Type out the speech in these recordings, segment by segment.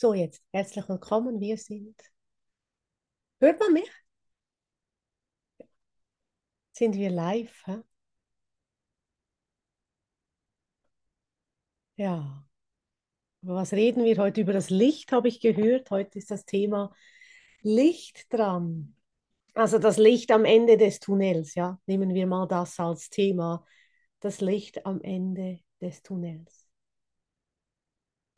So, jetzt herzlich willkommen. Wir sind. Hört man mich? Sind wir live? Hä? Ja. Was reden wir heute? Über das Licht habe ich gehört. Heute ist das Thema Licht dran. Also das Licht am Ende des Tunnels, ja. Nehmen wir mal das als Thema. Das Licht am Ende des Tunnels.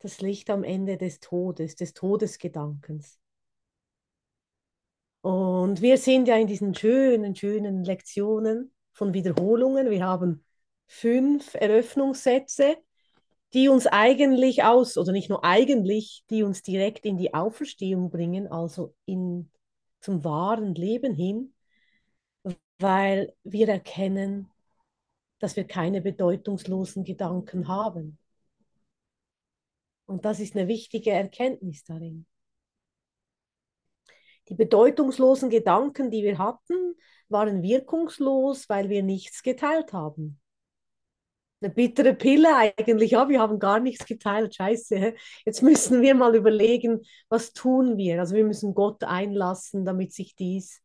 Das Licht am Ende des Todes, des Todesgedankens. Und wir sind ja in diesen schönen, schönen Lektionen von Wiederholungen. Wir haben fünf Eröffnungssätze, die uns eigentlich aus, oder nicht nur eigentlich, die uns direkt in die Auferstehung bringen, also in, zum wahren Leben hin, weil wir erkennen, dass wir keine bedeutungslosen Gedanken haben. Und das ist eine wichtige Erkenntnis darin. Die bedeutungslosen Gedanken, die wir hatten, waren wirkungslos, weil wir nichts geteilt haben. Eine bittere Pille eigentlich, ja, wir haben gar nichts geteilt, scheiße. Jetzt müssen wir mal überlegen, was tun wir? Also wir müssen Gott einlassen, damit sich dies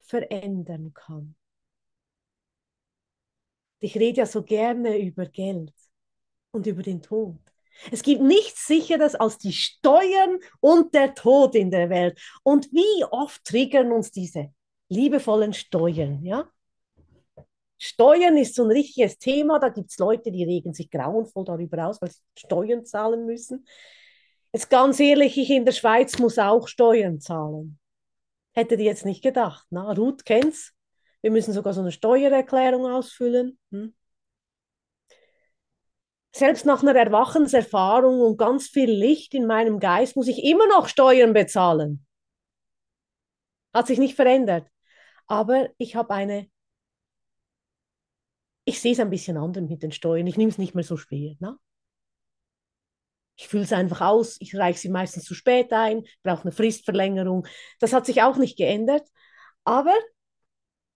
verändern kann. Ich rede ja so gerne über Geld und über den Tod. Es gibt nichts sicheres als die Steuern und der Tod in der Welt. Und wie oft triggern uns diese liebevollen Steuern, ja? Steuern ist so ein richtiges Thema. Da gibt es Leute, die regen sich grauenvoll darüber aus, weil sie Steuern zahlen müssen. Jetzt ganz ehrlich, ich in der Schweiz muss auch Steuern zahlen. Hätte die jetzt nicht gedacht. Na, Ruth kennt's. Wir müssen sogar so eine Steuererklärung ausfüllen. Hm? Selbst nach einer Erwachenserfahrung und ganz viel Licht in meinem Geist muss ich immer noch Steuern bezahlen. Hat sich nicht verändert. Aber ich habe eine, ich sehe es ein bisschen anders mit den Steuern. Ich nehme es nicht mehr so schwer. Ne? Ich fühle es einfach aus. Ich reiche sie meistens zu spät ein, brauche eine Fristverlängerung. Das hat sich auch nicht geändert. Aber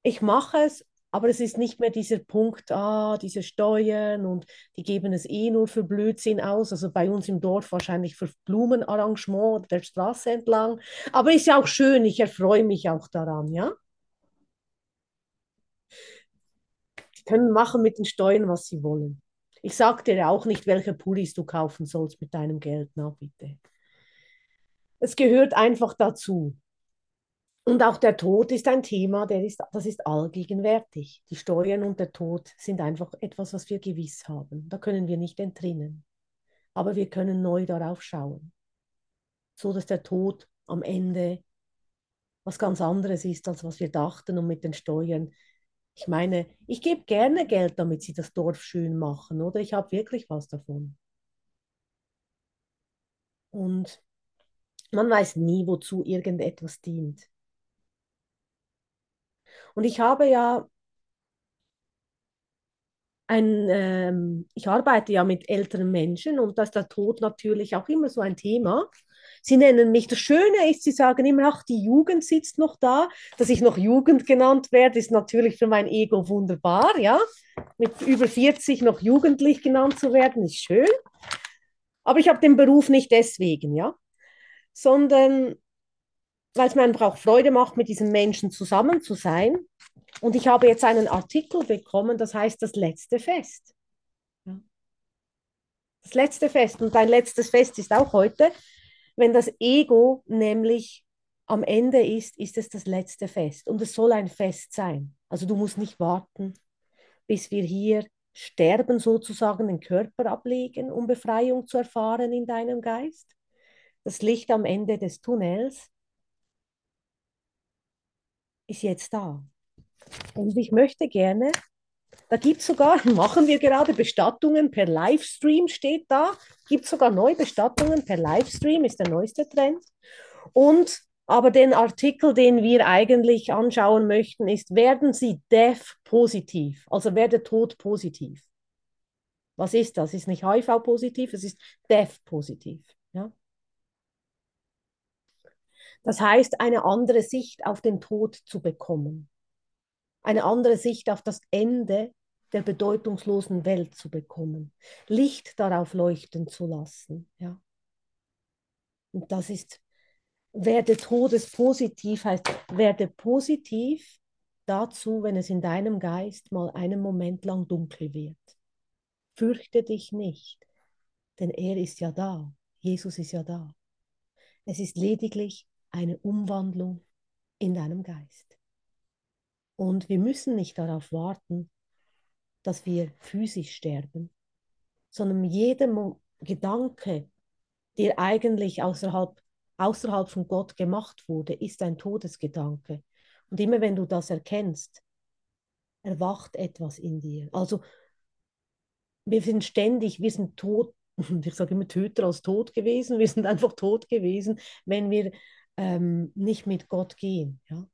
ich mache es aber es ist nicht mehr dieser Punkt, ah, diese Steuern und die geben es eh nur für Blödsinn aus. Also bei uns im Dorf wahrscheinlich für Blumenarrangement der Straße entlang. Aber ist ja auch schön, ich erfreue mich auch daran, ja. Sie können machen mit den Steuern, was sie wollen. Ich sage dir auch nicht, welche Pullis du kaufen sollst mit deinem Geld, na bitte. Es gehört einfach dazu. Und auch der Tod ist ein Thema, der ist, das ist allgegenwärtig. Die Steuern und der Tod sind einfach etwas, was wir gewiss haben. Da können wir nicht entrinnen. Aber wir können neu darauf schauen. So dass der Tod am Ende was ganz anderes ist, als was wir dachten und mit den Steuern. Ich meine, ich gebe gerne Geld, damit sie das Dorf schön machen, oder? Ich habe wirklich was davon. Und man weiß nie, wozu irgendetwas dient. Und ich habe ja ein, ähm, ich arbeite ja mit älteren Menschen und da ist der Tod natürlich auch immer so ein Thema. Sie nennen mich, das Schöne ist, sie sagen immer, ach, die Jugend sitzt noch da. Dass ich noch Jugend genannt werde, ist natürlich für mein Ego wunderbar, ja. Mit über 40 noch jugendlich genannt zu werden, ist schön. Aber ich habe den Beruf nicht deswegen, ja. Sondern weil es mir einfach auch Freude macht, mit diesen Menschen zusammen zu sein. Und ich habe jetzt einen Artikel bekommen, das heißt das letzte Fest. Das letzte Fest. Und dein letztes Fest ist auch heute. Wenn das Ego nämlich am Ende ist, ist es das letzte Fest. Und es soll ein Fest sein. Also du musst nicht warten, bis wir hier sterben, sozusagen den Körper ablegen, um Befreiung zu erfahren in deinem Geist. Das Licht am Ende des Tunnels ist jetzt da. Und ich möchte gerne, da gibt es sogar, machen wir gerade Bestattungen per Livestream, steht da, gibt es sogar neue Bestattungen per Livestream, ist der neueste Trend. Und aber den Artikel, den wir eigentlich anschauen möchten, ist, werden Sie Death positiv, also werde Tod positiv. Was ist das? Ist nicht HIV positiv, es ist Death positiv. Ja? Das heißt, eine andere Sicht auf den Tod zu bekommen, eine andere Sicht auf das Ende der bedeutungslosen Welt zu bekommen, Licht darauf leuchten zu lassen. Ja. Und das ist, werde todespositiv, heißt, werde positiv dazu, wenn es in deinem Geist mal einen Moment lang dunkel wird. Fürchte dich nicht, denn er ist ja da. Jesus ist ja da. Es ist lediglich eine Umwandlung in deinem Geist. Und wir müssen nicht darauf warten, dass wir physisch sterben, sondern jeder Gedanke, der eigentlich außerhalb, außerhalb von Gott gemacht wurde, ist ein Todesgedanke. Und immer wenn du das erkennst, erwacht etwas in dir. Also wir sind ständig, wir sind tot, ich sage immer Töter als tot gewesen, wir sind einfach tot gewesen, wenn wir ähm, nicht mit Gott gehen. Ja?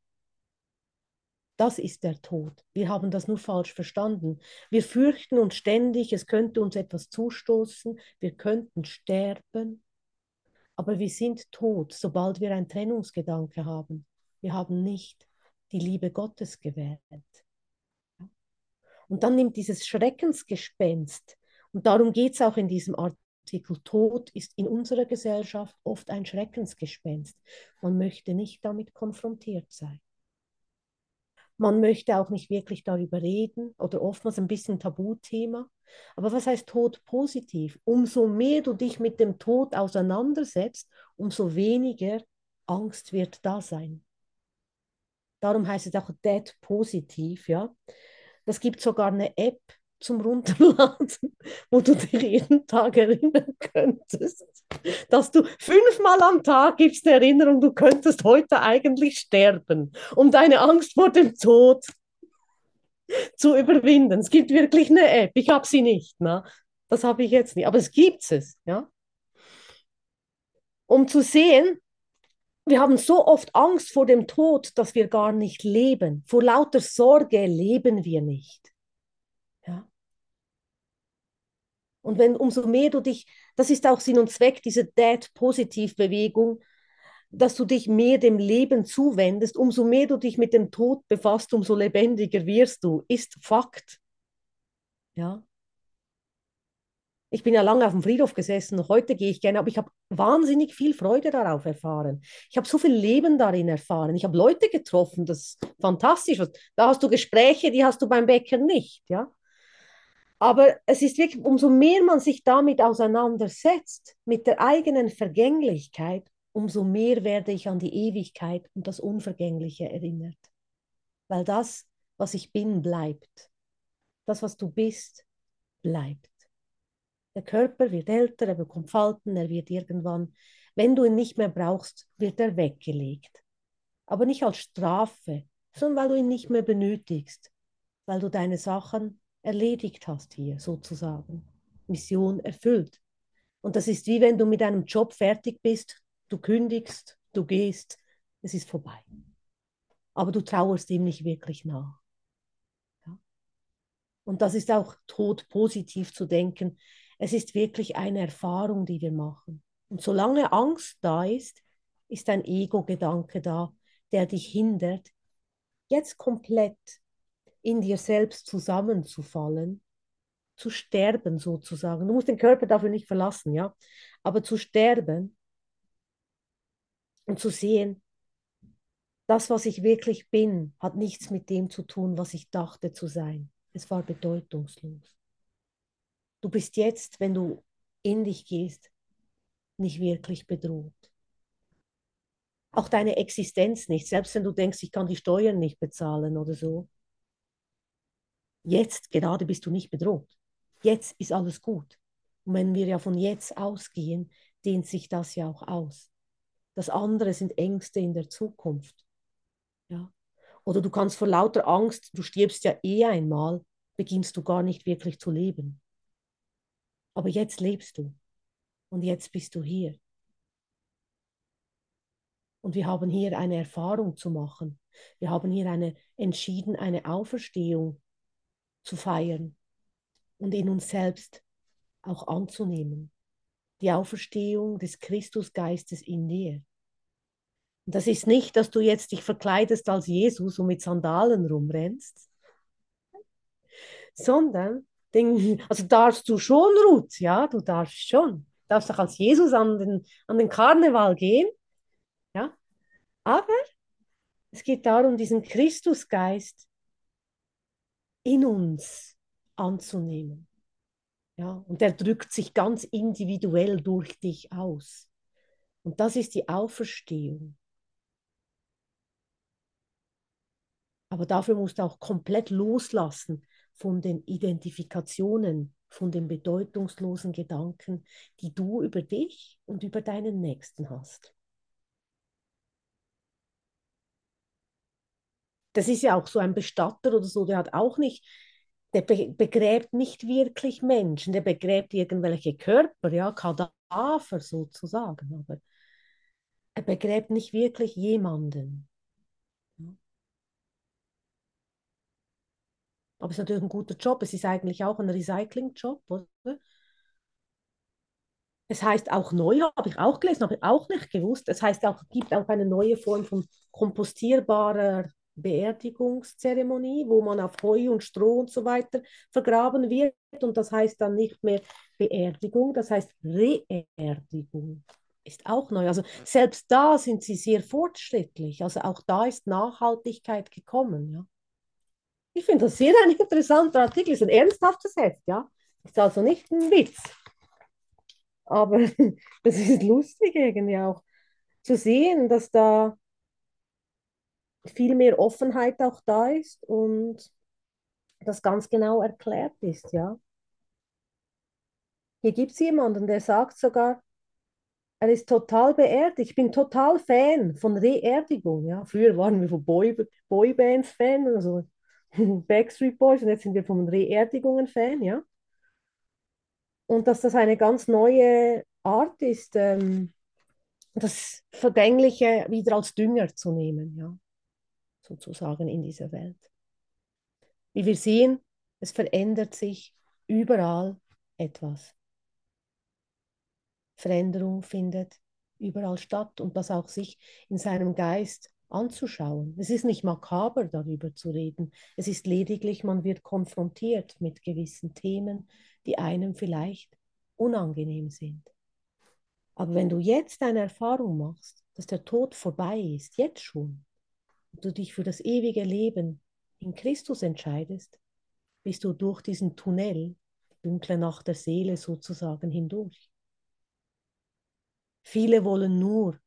Das ist der Tod. Wir haben das nur falsch verstanden. Wir fürchten uns ständig, es könnte uns etwas zustoßen, wir könnten sterben, aber wir sind tot, sobald wir einen Trennungsgedanke haben. Wir haben nicht die Liebe Gottes gewählt. Und dann nimmt dieses Schreckensgespenst, und darum geht es auch in diesem Artikel, Tod ist in unserer Gesellschaft oft ein Schreckensgespenst. Man möchte nicht damit konfrontiert sein. Man möchte auch nicht wirklich darüber reden oder oftmals ein bisschen Tabuthema. Aber was heißt Tod positiv? Umso mehr du dich mit dem Tod auseinandersetzt, umso weniger Angst wird da sein. Darum heißt es auch Dead positiv, ja. Das gibt sogar eine App zum Runterladen, wo du dich jeden Tag erinnern könntest, dass du fünfmal am Tag gibst eine Erinnerung, du könntest heute eigentlich sterben, um deine Angst vor dem Tod zu überwinden. Es gibt wirklich eine App, ich habe sie nicht, ne? das habe ich jetzt nicht, aber es gibt es, ja. Um zu sehen, wir haben so oft Angst vor dem Tod, dass wir gar nicht leben. Vor lauter Sorge leben wir nicht. Ja? Und wenn umso mehr du dich, das ist auch Sinn und Zweck dieser Dead-Positiv-Bewegung, dass du dich mehr dem Leben zuwendest, umso mehr du dich mit dem Tod befasst, umso lebendiger wirst du, ist Fakt. Ja. Ich bin ja lange auf dem Friedhof gesessen, noch heute gehe ich gerne, aber ich habe wahnsinnig viel Freude darauf erfahren. Ich habe so viel Leben darin erfahren. Ich habe Leute getroffen, das ist fantastisch. Da hast du Gespräche, die hast du beim Bäcker nicht, ja. Aber es ist wirklich, umso mehr man sich damit auseinandersetzt, mit der eigenen Vergänglichkeit, umso mehr werde ich an die Ewigkeit und das Unvergängliche erinnert. Weil das, was ich bin, bleibt. Das, was du bist, bleibt. Der Körper wird älter, er bekommt Falten, er wird irgendwann, wenn du ihn nicht mehr brauchst, wird er weggelegt. Aber nicht als Strafe, sondern weil du ihn nicht mehr benötigst, weil du deine Sachen erledigt hast hier sozusagen. Mission erfüllt. Und das ist wie wenn du mit einem Job fertig bist, du kündigst, du gehst, es ist vorbei. Aber du trauerst ihm nicht wirklich nach. Ja? Und das ist auch tot positiv zu denken. Es ist wirklich eine Erfahrung, die wir machen. Und solange Angst da ist, ist ein Ego-Gedanke da, der dich hindert, jetzt komplett in dir selbst zusammenzufallen, zu sterben sozusagen. Du musst den Körper dafür nicht verlassen, ja, aber zu sterben und zu sehen, das, was ich wirklich bin, hat nichts mit dem zu tun, was ich dachte zu sein. Es war bedeutungslos. Du bist jetzt, wenn du in dich gehst, nicht wirklich bedroht. Auch deine Existenz nicht, selbst wenn du denkst, ich kann die Steuern nicht bezahlen oder so. Jetzt gerade bist du nicht bedroht. Jetzt ist alles gut. Und wenn wir ja von jetzt ausgehen, dehnt sich das ja auch aus. Das andere sind Ängste in der Zukunft. Ja? Oder du kannst vor lauter Angst, du stirbst ja eh einmal, beginnst du gar nicht wirklich zu leben. Aber jetzt lebst du und jetzt bist du hier. Und wir haben hier eine Erfahrung zu machen. Wir haben hier eine entschieden eine Auferstehung zu feiern und in uns selbst auch anzunehmen. Die Auferstehung des Christusgeistes in dir. Und das ist nicht, dass du jetzt dich verkleidest als Jesus und mit Sandalen rumrennst, sondern also darfst du schon, Ruth, ja, du darfst schon. darfst auch als Jesus an den, an den Karneval gehen. Ja? Aber es geht darum, diesen Christusgeist in uns anzunehmen. Ja? Und er drückt sich ganz individuell durch dich aus. Und das ist die Auferstehung. Aber dafür musst du auch komplett loslassen von den Identifikationen, von den bedeutungslosen Gedanken, die du über dich und über deinen Nächsten hast. Das ist ja auch so ein Bestatter oder so, der hat auch nicht, der begräbt nicht wirklich Menschen, der begräbt irgendwelche Körper, ja, Kadaver sozusagen, aber er begräbt nicht wirklich jemanden. Aber es ist natürlich ein guter Job. Es ist eigentlich auch ein Recycling-Job, oder? Es heißt auch neu, habe ich auch gelesen, habe ich auch nicht gewusst. Es heißt auch, gibt auch eine neue Form von kompostierbarer Beerdigungszeremonie, wo man auf Heu und Stroh und so weiter vergraben wird. Und das heißt dann nicht mehr Beerdigung, das heißt Reerdigung. Ist auch neu. Also selbst da sind sie sehr fortschrittlich. Also auch da ist Nachhaltigkeit gekommen. Ja. Ich finde das sehr ein interessanter Artikel, ist ein ernsthaftes Heft, ja. Ist also nicht ein Witz. Aber das ist lustig irgendwie auch zu sehen, dass da viel mehr Offenheit auch da ist und das ganz genau erklärt ist, ja. Hier gibt es jemanden, der sagt sogar, er ist total beerdigt. Ich bin total Fan von Reerdigung. Ja. Früher waren wir von Boy, Boybands Fan, also Backstreet Boys und jetzt sind wir von Reerdigungen Fan, ja. Und dass das eine ganz neue Art ist, ähm, das Vergängliche wieder als Dünger zu nehmen, ja, sozusagen in dieser Welt. Wie wir sehen, es verändert sich überall etwas. Veränderung findet überall statt und das auch sich in seinem Geist anzuschauen. Es ist nicht makaber, darüber zu reden. Es ist lediglich, man wird konfrontiert mit gewissen Themen, die einem vielleicht unangenehm sind. Aber wenn du jetzt eine Erfahrung machst, dass der Tod vorbei ist, jetzt schon, du dich für das ewige Leben in Christus entscheidest, bist du durch diesen Tunnel, dunkle Nacht der Seele sozusagen hindurch. Viele wollen nur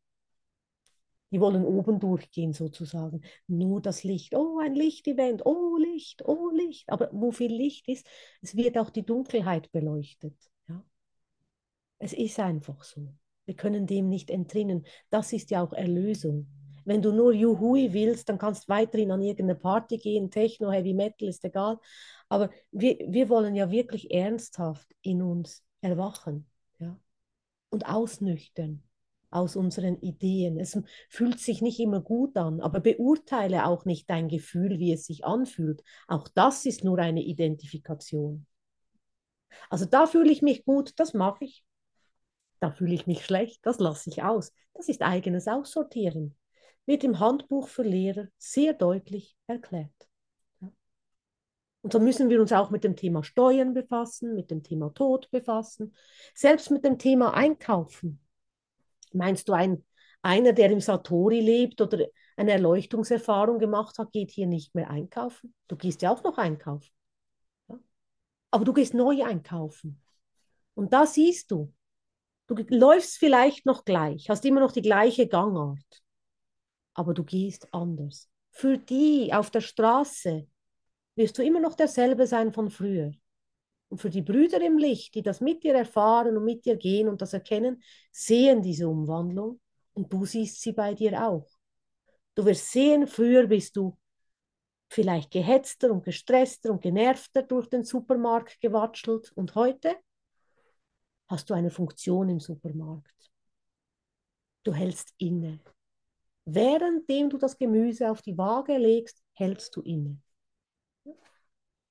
die wollen oben durchgehen sozusagen. Nur das Licht. Oh, ein Lichtevent. Oh, Licht. Oh, Licht. Aber wo viel Licht ist, es wird auch die Dunkelheit beleuchtet. Ja? Es ist einfach so. Wir können dem nicht entrinnen. Das ist ja auch Erlösung. Wenn du nur Juhui willst, dann kannst du weiterhin an irgendeine Party gehen, Techno, Heavy Metal, ist egal. Aber wir, wir wollen ja wirklich ernsthaft in uns erwachen ja? und ausnüchtern aus unseren Ideen. Es fühlt sich nicht immer gut an, aber beurteile auch nicht dein Gefühl, wie es sich anfühlt. Auch das ist nur eine Identifikation. Also da fühle ich mich gut, das mache ich. Da fühle ich mich schlecht, das lasse ich aus. Das ist eigenes Aussortieren. Wird im Handbuch für Lehrer sehr deutlich erklärt. Und so müssen wir uns auch mit dem Thema Steuern befassen, mit dem Thema Tod befassen, selbst mit dem Thema Einkaufen. Meinst du, ein, einer, der im Satori lebt oder eine Erleuchtungserfahrung gemacht hat, geht hier nicht mehr einkaufen? Du gehst ja auch noch einkaufen. Ja? Aber du gehst neu einkaufen. Und da siehst du, du läufst vielleicht noch gleich, hast immer noch die gleiche Gangart, aber du gehst anders. Für die auf der Straße wirst du immer noch derselbe sein von früher. Und für die Brüder im Licht, die das mit dir erfahren und mit dir gehen und das erkennen, sehen diese Umwandlung und du siehst sie bei dir auch. Du wirst sehen, früher bist du vielleicht gehetzter und gestresster und genervter durch den Supermarkt gewatschelt und heute hast du eine Funktion im Supermarkt. Du hältst inne. Währenddem du das Gemüse auf die Waage legst, hältst du inne.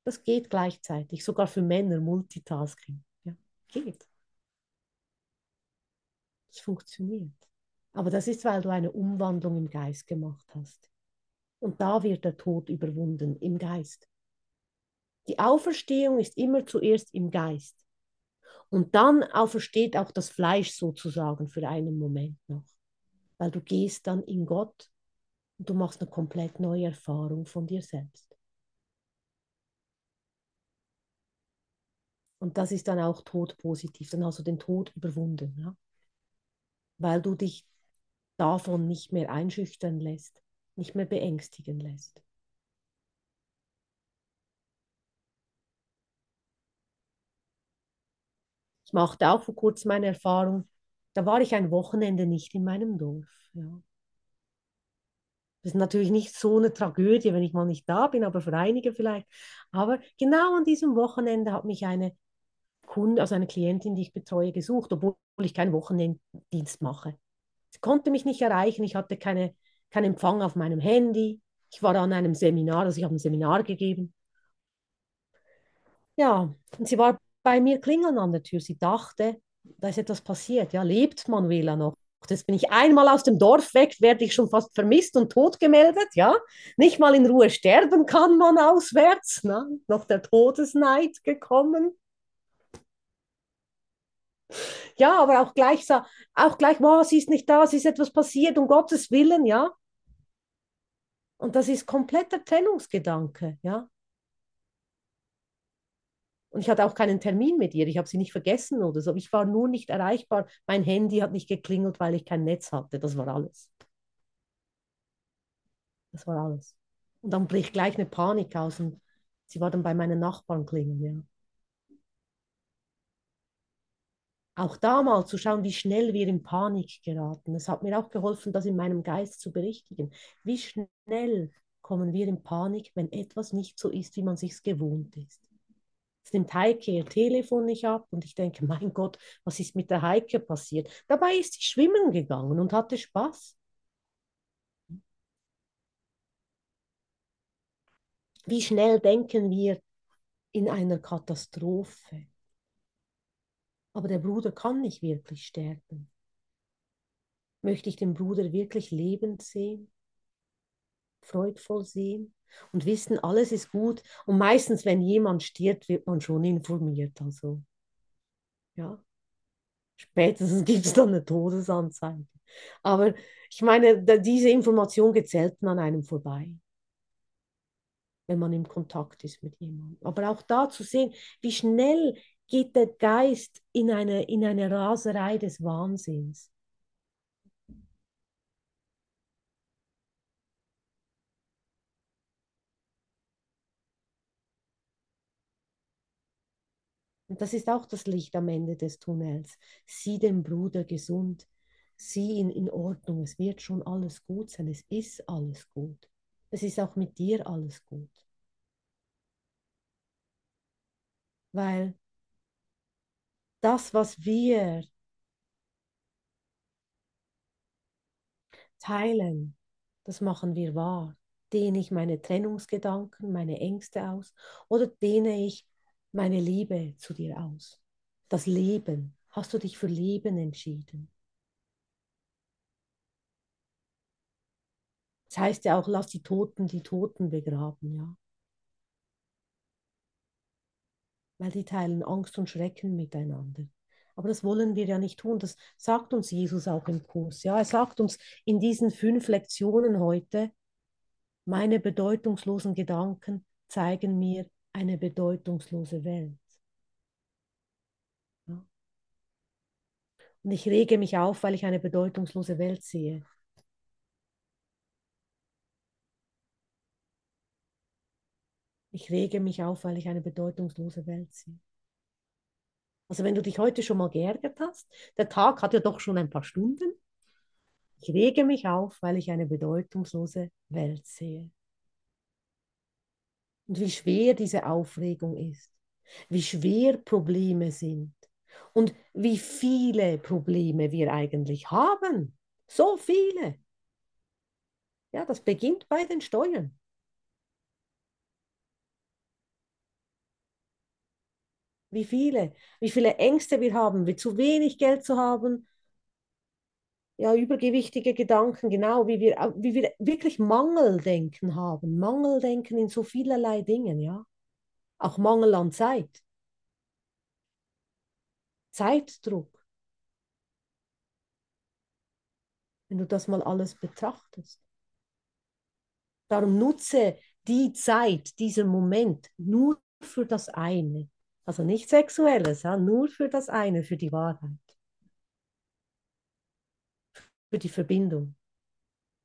Das geht gleichzeitig, sogar für Männer, Multitasking. Ja, geht. Es funktioniert. Aber das ist, weil du eine Umwandlung im Geist gemacht hast. Und da wird der Tod überwunden, im Geist. Die Auferstehung ist immer zuerst im Geist. Und dann aufersteht auch das Fleisch sozusagen für einen Moment noch, weil du gehst dann in Gott und du machst eine komplett neue Erfahrung von dir selbst. Und das ist dann auch todpositiv, dann hast du den Tod überwunden, ja? weil du dich davon nicht mehr einschüchtern lässt, nicht mehr beängstigen lässt. Ich machte auch vor kurzem meine Erfahrung, da war ich ein Wochenende nicht in meinem Dorf. Ja. Das ist natürlich nicht so eine Tragödie, wenn ich mal nicht da bin, aber für einige vielleicht. Aber genau an diesem Wochenende hat mich eine Kunde, also eine Klientin, die ich betreue, gesucht, obwohl ich keinen Wochenenddienst mache. Sie konnte mich nicht erreichen, ich hatte keine, keinen Empfang auf meinem Handy. Ich war an einem Seminar, also ich habe ein Seminar gegeben. Ja, und sie war bei mir klingeln an der Tür. Sie dachte, da ist etwas passiert. Ja, lebt Manuela noch? Jetzt bin ich einmal aus dem Dorf weg, werde ich schon fast vermisst und tot gemeldet. Ja, nicht mal in Ruhe sterben kann man auswärts. Na? Noch der Todesneid gekommen. Ja, aber auch gleich, auch gleich, wow, sie ist nicht da, sie ist etwas passiert, um Gottes Willen, ja. Und das ist kompletter Trennungsgedanke, ja. Und ich hatte auch keinen Termin mit ihr. Ich habe sie nicht vergessen oder so. Ich war nur nicht erreichbar. Mein Handy hat nicht geklingelt, weil ich kein Netz hatte. Das war alles. Das war alles. Und dann bricht gleich eine Panik aus und sie war dann bei meinen Nachbarn klingeln, ja. Auch da mal zu schauen, wie schnell wir in Panik geraten. Es hat mir auch geholfen, das in meinem Geist zu berichtigen. Wie schnell kommen wir in Panik, wenn etwas nicht so ist, wie man sich gewohnt ist. Es nimmt Heike ihr Telefon nicht ab und ich denke, mein Gott, was ist mit der Heike passiert? Dabei ist sie schwimmen gegangen und hatte Spaß. Wie schnell denken wir in einer Katastrophe? Aber der Bruder kann nicht wirklich sterben. Möchte ich den Bruder wirklich lebend sehen? Freudvoll sehen? und wissen, alles ist gut. Und meistens, wenn jemand stirbt, wird man schon informiert. Also, ja. Spätestens gibt es dann eine Todesanzeige. Aber ich meine, diese Information geht selten an einem vorbei, wenn man im Kontakt ist mit jemandem. Aber auch da zu sehen, wie schnell geht der Geist in eine, in eine Raserei des Wahnsinns. Und das ist auch das Licht am Ende des Tunnels. Sieh den Bruder gesund, sieh ihn in Ordnung. Es wird schon alles gut sein. Es ist alles gut. Es ist auch mit dir alles gut. Weil das, was wir teilen, das machen wir wahr. Dehne ich meine Trennungsgedanken, meine Ängste aus oder dehne ich meine Liebe zu dir aus. Das Leben. Hast du dich für Leben entschieden? Das heißt ja auch, lass die Toten die Toten begraben, ja. Weil die teilen Angst und Schrecken miteinander. Aber das wollen wir ja nicht tun. Das sagt uns Jesus auch im Kurs. Ja, er sagt uns in diesen fünf Lektionen heute, meine bedeutungslosen Gedanken zeigen mir, eine bedeutungslose Welt. Und ich rege mich auf, weil ich eine bedeutungslose Welt sehe. Ich rege mich auf, weil ich eine bedeutungslose Welt sehe. Also wenn du dich heute schon mal geärgert hast, der Tag hat ja doch schon ein paar Stunden. Ich rege mich auf, weil ich eine bedeutungslose Welt sehe und wie schwer diese Aufregung ist, wie schwer Probleme sind und wie viele Probleme wir eigentlich haben. So viele. Ja, das beginnt bei den Steuern. Wie viele, wie viele Ängste wir haben, wie zu wenig Geld zu haben, ja, übergewichtige Gedanken, genau, wie wir, wie wir wirklich Mangeldenken haben. Mangeldenken in so vielerlei Dingen, ja. Auch Mangel an Zeit. Zeitdruck. Wenn du das mal alles betrachtest. Darum nutze die Zeit, diesen Moment nur für das eine. Also nicht sexuelles, ja, nur für das eine, für die Wahrheit. Für die Verbindung.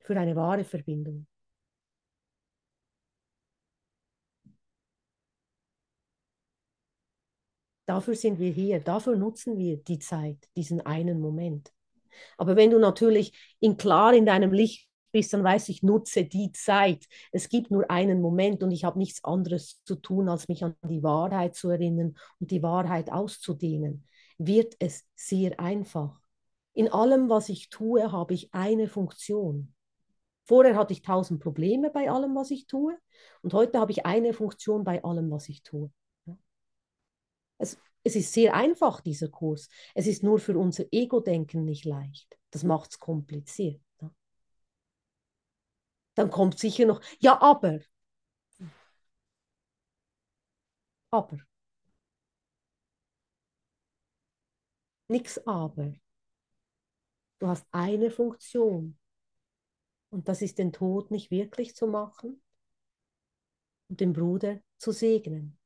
Für eine wahre Verbindung. Dafür sind wir hier, dafür nutzen wir die Zeit, diesen einen Moment. Aber wenn du natürlich in klar in deinem Licht bist, dann weiß ich, nutze die Zeit. Es gibt nur einen Moment und ich habe nichts anderes zu tun, als mich an die Wahrheit zu erinnern und die Wahrheit auszudehnen. Wird es sehr einfach. In allem, was ich tue, habe ich eine Funktion. Vorher hatte ich tausend Probleme bei allem, was ich tue und heute habe ich eine Funktion bei allem, was ich tue. Es, es ist sehr einfach, dieser Kurs. Es ist nur für unser Ego-Denken nicht leicht. Das macht es kompliziert. Dann kommt sicher noch, ja, aber. Aber. Nichts aber. Du hast eine Funktion. Und das ist den Tod nicht wirklich zu machen und den Bruder zu segnen.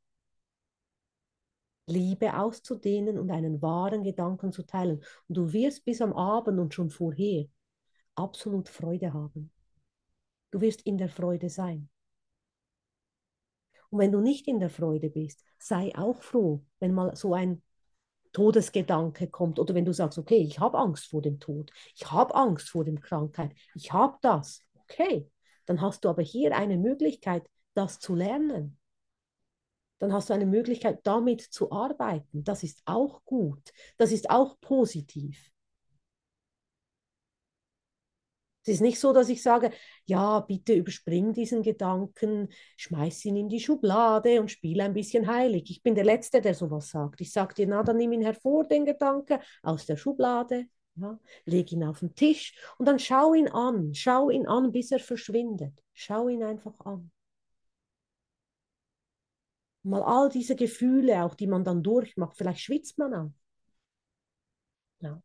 Liebe auszudehnen und einen wahren Gedanken zu teilen. Und du wirst bis am Abend und schon vorher absolut Freude haben. Du wirst in der Freude sein. Und wenn du nicht in der Freude bist, sei auch froh, wenn mal so ein Todesgedanke kommt oder wenn du sagst, okay, ich habe Angst vor dem Tod, ich habe Angst vor der Krankheit, ich habe das, okay, dann hast du aber hier eine Möglichkeit, das zu lernen dann hast du eine Möglichkeit, damit zu arbeiten. Das ist auch gut. Das ist auch positiv. Es ist nicht so, dass ich sage, ja, bitte überspring diesen Gedanken, schmeiß ihn in die Schublade und spiele ein bisschen heilig. Ich bin der Letzte, der sowas sagt. Ich sage dir, na, dann nimm ihn hervor, den Gedanken, aus der Schublade, ja, leg ihn auf den Tisch und dann schau ihn an. Schau ihn an, bis er verschwindet. Schau ihn einfach an mal all diese Gefühle auch, die man dann durchmacht, vielleicht schwitzt man auch. Ja.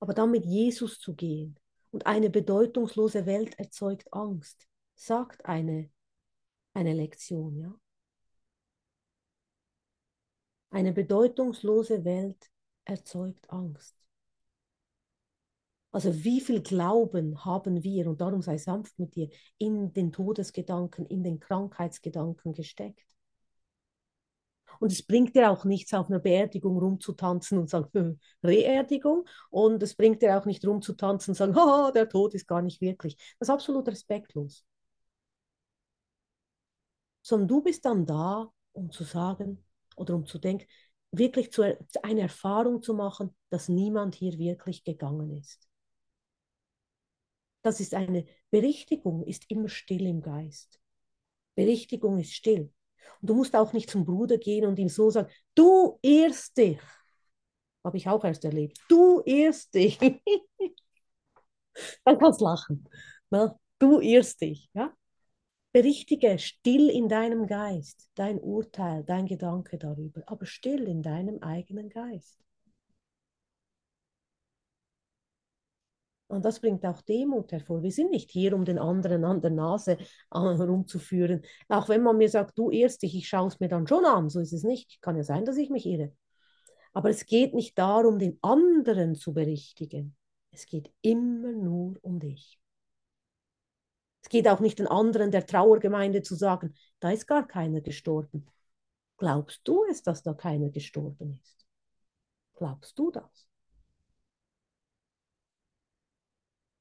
Aber dann mit Jesus zu gehen und eine bedeutungslose Welt erzeugt Angst, sagt eine, eine Lektion, ja. Eine bedeutungslose Welt erzeugt Angst. Also wie viel Glauben haben wir, und darum sei sanft mit dir, in den Todesgedanken, in den Krankheitsgedanken gesteckt. Und es bringt dir auch nichts, auf einer Beerdigung rumzutanzen und sagen, Reerdigung. Und es bringt dir auch nicht rumzutanzen und sagen, oh, der Tod ist gar nicht wirklich. Das ist absolut respektlos. Sondern du bist dann da, um zu sagen oder um zu denken, wirklich zu, eine Erfahrung zu machen, dass niemand hier wirklich gegangen ist. Das ist eine Berichtigung, ist immer still im Geist. Berichtigung ist still. Und du musst auch nicht zum Bruder gehen und ihm so sagen, du irrst dich. Habe ich auch erst erlebt. Du irrst dich. Dann kannst du lachen. Na, ne? du irrst dich. Ja? Berichtige still in deinem Geist dein Urteil, dein Gedanke darüber, aber still in deinem eigenen Geist. Und das bringt auch Demut hervor. Wir sind nicht hier, um den anderen an der Nase herumzuführen. Auch wenn man mir sagt, du irrst dich, ich schaue es mir dann schon an. So ist es nicht. Kann ja sein, dass ich mich irre. Aber es geht nicht darum, den anderen zu berichtigen. Es geht immer nur um dich. Es geht auch nicht den anderen der Trauergemeinde zu sagen, da ist gar keiner gestorben. Glaubst du es, dass da keiner gestorben ist? Glaubst du das?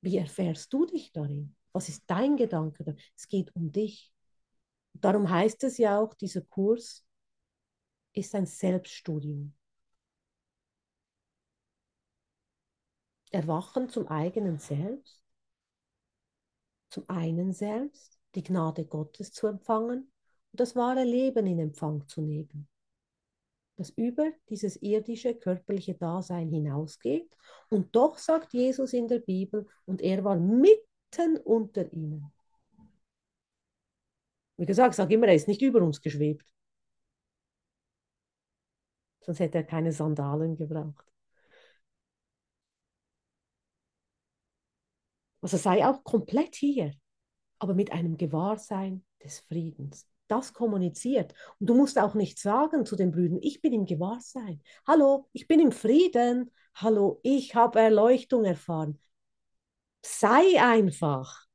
Wie erfährst du dich darin? Was ist dein Gedanke? Es geht um dich. Darum heißt es ja auch, dieser Kurs ist ein Selbststudium. Erwachen zum eigenen Selbst, zum einen Selbst, die Gnade Gottes zu empfangen und das wahre Leben in Empfang zu nehmen das über dieses irdische körperliche Dasein hinausgeht. Und doch sagt Jesus in der Bibel, und er war mitten unter ihnen. Wie gesagt, sage immer, er ist nicht über uns geschwebt. Sonst hätte er keine Sandalen gebraucht. Also sei auch komplett hier, aber mit einem Gewahrsein des Friedens. Das kommuniziert. Und du musst auch nicht sagen zu den Brüdern, ich bin im Gewahrsein. Hallo, ich bin im Frieden. Hallo, ich habe Erleuchtung erfahren. Sei einfach.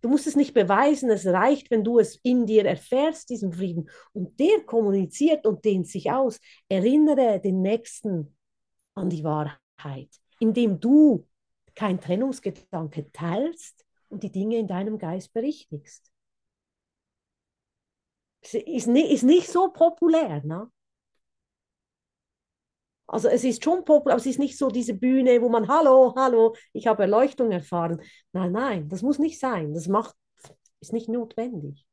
Du musst es nicht beweisen, es reicht, wenn du es in dir erfährst, diesen Frieden. Und der kommuniziert und dehnt sich aus. Erinnere den Nächsten an die Wahrheit, indem du kein Trennungsgedanke teilst und die Dinge in deinem Geist berichtigst. Ist nicht, ist nicht so populär, ne? Also es ist schon populär, aber es ist nicht so diese Bühne, wo man, hallo, hallo, ich habe Erleuchtung erfahren. Nein, nein, das muss nicht sein. Das macht, ist nicht notwendig.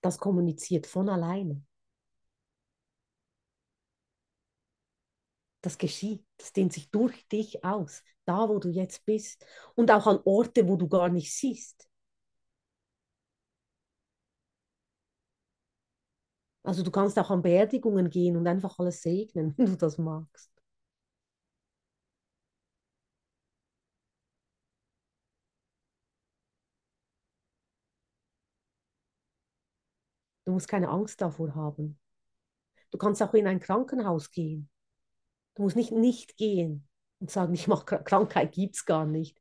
Das kommuniziert von alleine. Das geschieht, das dehnt sich durch dich aus, da wo du jetzt bist und auch an Orte, wo du gar nicht siehst. Also du kannst auch an Beerdigungen gehen und einfach alles segnen, wenn du das magst. Du musst keine Angst davor haben. Du kannst auch in ein Krankenhaus gehen. Du musst nicht nicht gehen und sagen, ich mache Krankheit gibt es gar nicht.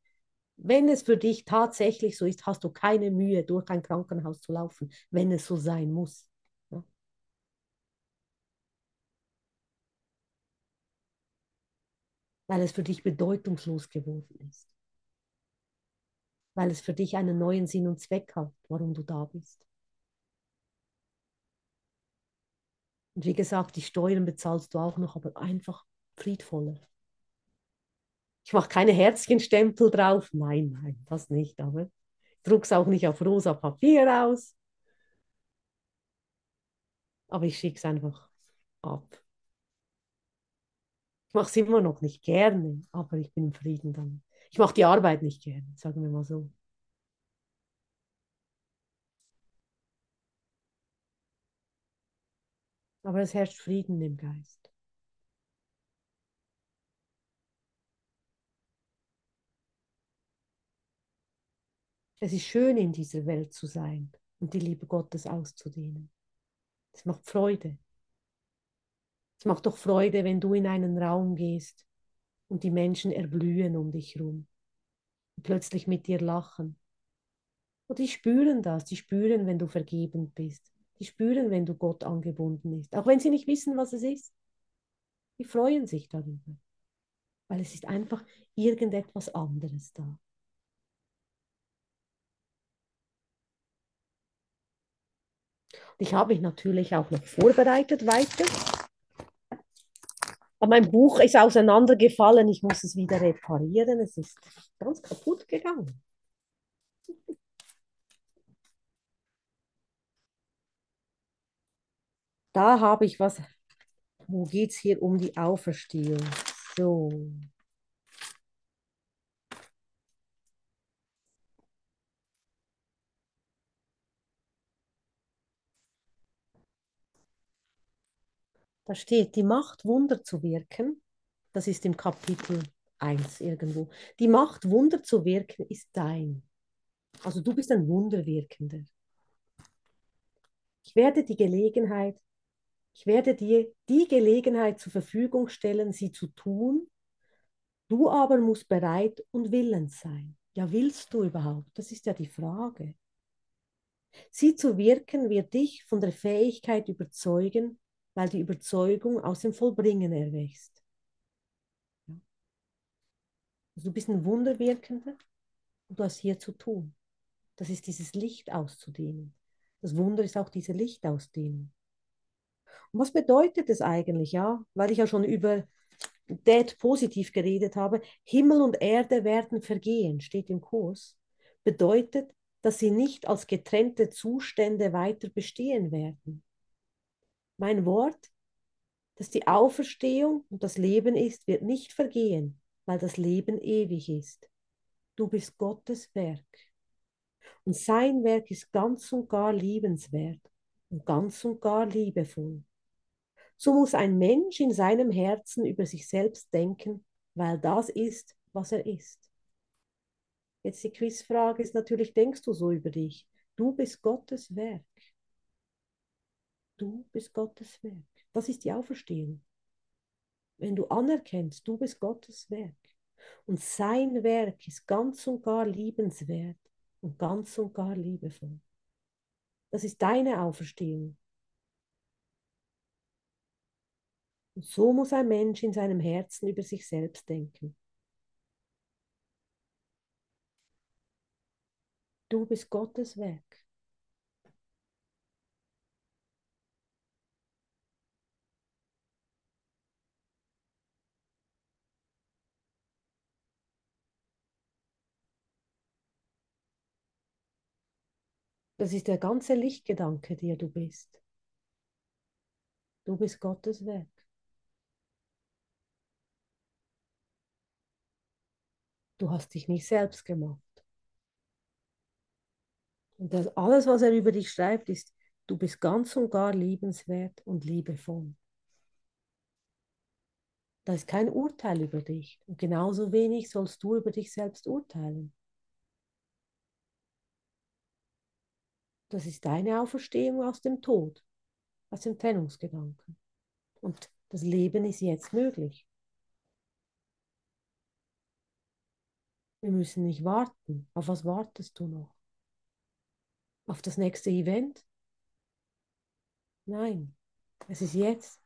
Wenn es für dich tatsächlich so ist, hast du keine Mühe, durch ein Krankenhaus zu laufen, wenn es so sein muss. Weil es für dich bedeutungslos geworden ist. Weil es für dich einen neuen Sinn und Zweck hat, warum du da bist. Und wie gesagt, die Steuern bezahlst du auch noch, aber einfach friedvoller. Ich mache keine Herzchenstempel drauf. Nein, nein, das nicht. Aber ich drucke es auch nicht auf rosa Papier aus. Aber ich schicke es einfach ab. Ich mache es immer noch nicht gerne, aber ich bin im Frieden damit. Ich mache die Arbeit nicht gerne, sagen wir mal so. Aber es herrscht Frieden im Geist. Es ist schön, in dieser Welt zu sein und die Liebe Gottes auszudehnen. Es macht Freude. Es macht doch Freude, wenn du in einen Raum gehst und die Menschen erblühen um dich herum und plötzlich mit dir lachen. Und die spüren das, die spüren, wenn du vergebend bist. Die spüren, wenn du Gott angebunden bist, auch wenn sie nicht wissen, was es ist. Die freuen sich darüber, weil es ist einfach irgendetwas anderes da. Ich habe mich natürlich auch noch vorbereitet weiter. Mein Buch ist auseinandergefallen. Ich muss es wieder reparieren. Es ist ganz kaputt gegangen. Da habe ich was. Wo geht es hier um die Auferstehung? So. Da steht, die Macht, Wunder zu wirken, das ist im Kapitel 1 irgendwo. Die Macht, Wunder zu wirken, ist dein. Also du bist ein Wunderwirkender. Ich werde die Gelegenheit, ich werde dir die Gelegenheit zur Verfügung stellen, sie zu tun. Du aber musst bereit und willens sein. Ja, willst du überhaupt? Das ist ja die Frage. Sie zu wirken wird dich von der Fähigkeit überzeugen, weil die Überzeugung aus dem Vollbringen erwächst. Also du bist ein Wunderwirkender und du hast hier zu tun. Das ist dieses Licht auszudehnen. Das Wunder ist auch diese Lichtausdehnung. Und was bedeutet es eigentlich, ja? Weil ich ja schon über Dead positiv geredet habe. Himmel und Erde werden vergehen, steht im Kurs. Bedeutet, dass sie nicht als getrennte Zustände weiter bestehen werden mein Wort, dass die Auferstehung und das Leben ist, wird nicht vergehen, weil das Leben ewig ist. Du bist Gottes Werk. Und sein Werk ist ganz und gar liebenswert und ganz und gar liebevoll. So muss ein Mensch in seinem Herzen über sich selbst denken, weil das ist, was er ist. Jetzt die Quizfrage ist natürlich, denkst du so über dich? Du bist Gottes Werk. Du bist Gottes Werk. Das ist die Auferstehung. Wenn du anerkennst, du bist Gottes Werk und sein Werk ist ganz und gar liebenswert und ganz und gar liebevoll. Das ist deine Auferstehung. Und so muss ein Mensch in seinem Herzen über sich selbst denken. Du bist Gottes Werk. Das ist der ganze Lichtgedanke, der du bist. Du bist Gottes Werk. Du hast dich nicht selbst gemacht. Und das, alles, was er über dich schreibt, ist, du bist ganz und gar liebenswert und liebevoll. Da ist kein Urteil über dich. Und genauso wenig sollst du über dich selbst urteilen. Das ist deine Auferstehung aus dem Tod, aus dem Trennungsgedanken. Und das Leben ist jetzt möglich. Wir müssen nicht warten. Auf was wartest du noch? Auf das nächste Event? Nein, es ist jetzt.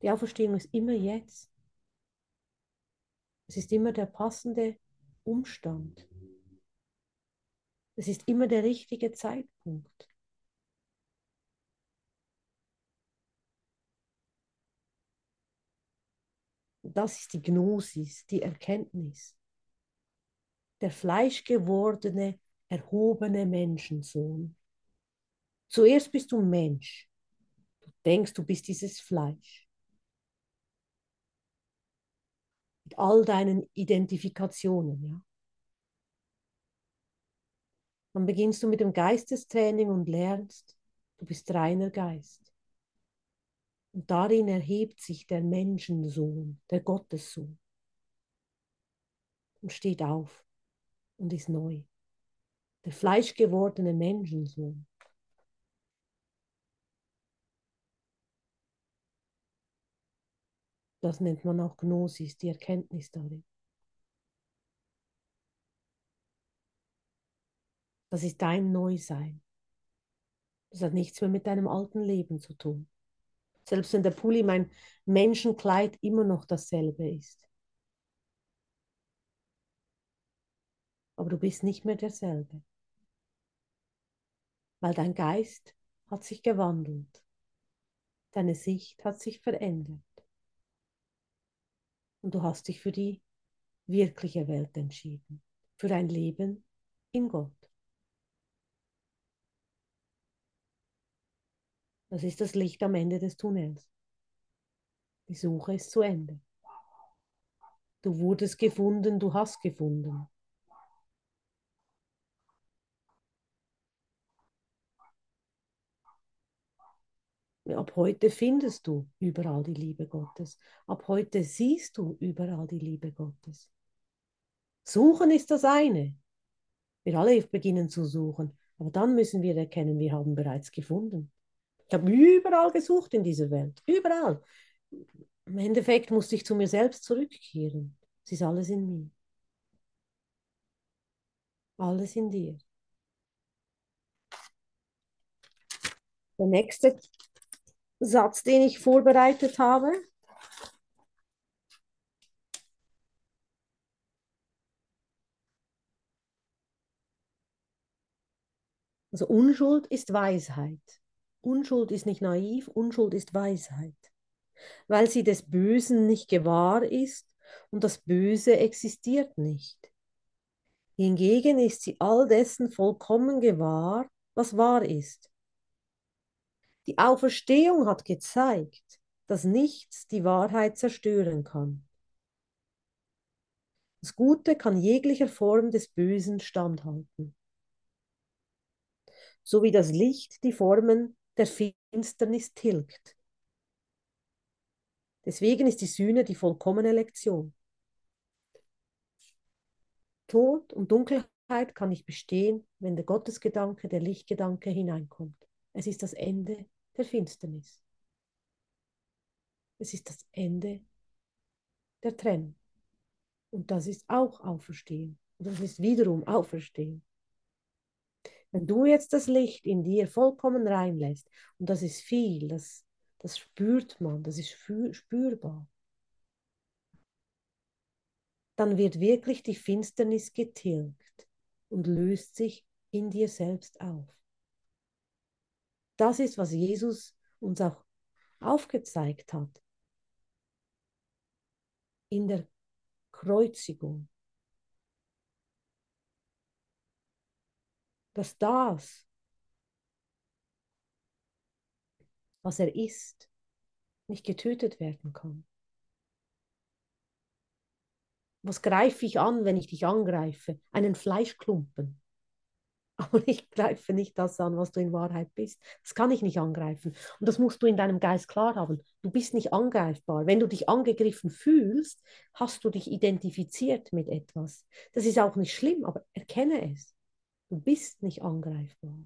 Die Auferstehung ist immer jetzt. Es ist immer der passende Umstand. Es ist immer der richtige Zeitpunkt. Das ist die Gnosis, die Erkenntnis. Der fleischgewordene, erhobene Menschensohn. Zuerst bist du Mensch. Du denkst, du bist dieses Fleisch. Mit all deinen Identifikationen, ja. Dann beginnst du mit dem Geistestraining und lernst, du bist reiner Geist. Und darin erhebt sich der Menschensohn, der Gottessohn. Und steht auf und ist neu. Der fleischgewordene Menschensohn. Das nennt man auch Gnosis, die Erkenntnis darin. Das ist dein Neusein. Das hat nichts mehr mit deinem alten Leben zu tun. Selbst wenn der Pulli, mein Menschenkleid, immer noch dasselbe ist. Aber du bist nicht mehr derselbe. Weil dein Geist hat sich gewandelt. Deine Sicht hat sich verändert. Und du hast dich für die wirkliche Welt entschieden. Für ein Leben in Gott. Das ist das Licht am Ende des Tunnels. Die Suche ist zu Ende. Du wurdest gefunden, du hast gefunden. Ab heute findest du überall die Liebe Gottes. Ab heute siehst du überall die Liebe Gottes. Suchen ist das eine. Wir alle beginnen zu suchen, aber dann müssen wir erkennen, wir haben bereits gefunden. Ich habe überall gesucht in dieser Welt, überall. Im Endeffekt musste ich zu mir selbst zurückkehren. Es ist alles in mir. Alles in dir. Der nächste Satz, den ich vorbereitet habe. Also Unschuld ist Weisheit. Unschuld ist nicht naiv, Unschuld ist Weisheit, weil sie des Bösen nicht gewahr ist und das Böse existiert nicht. Hingegen ist sie all dessen vollkommen gewahr, was wahr ist. Die Auferstehung hat gezeigt, dass nichts die Wahrheit zerstören kann. Das Gute kann jeglicher Form des Bösen standhalten. So wie das Licht die Formen der Finsternis tilgt. Deswegen ist die Sühne die vollkommene Lektion. Tod und Dunkelheit kann nicht bestehen, wenn der Gottesgedanke, der Lichtgedanke hineinkommt. Es ist das Ende der Finsternis. Es ist das Ende der Trennung. Und das ist auch Auferstehen. Und das ist wiederum Auferstehen. Wenn du jetzt das Licht in dir vollkommen reinlässt, und das ist viel, das, das spürt man, das ist spürbar, dann wird wirklich die Finsternis getilgt und löst sich in dir selbst auf. Das ist, was Jesus uns auch aufgezeigt hat in der Kreuzigung. Dass das, was er ist, nicht getötet werden kann. Was greife ich an, wenn ich dich angreife? Einen Fleischklumpen. Aber ich greife nicht das an, was du in Wahrheit bist. Das kann ich nicht angreifen. Und das musst du in deinem Geist klar haben. Du bist nicht angreifbar. Wenn du dich angegriffen fühlst, hast du dich identifiziert mit etwas. Das ist auch nicht schlimm, aber erkenne es. Du bist nicht angreifbar.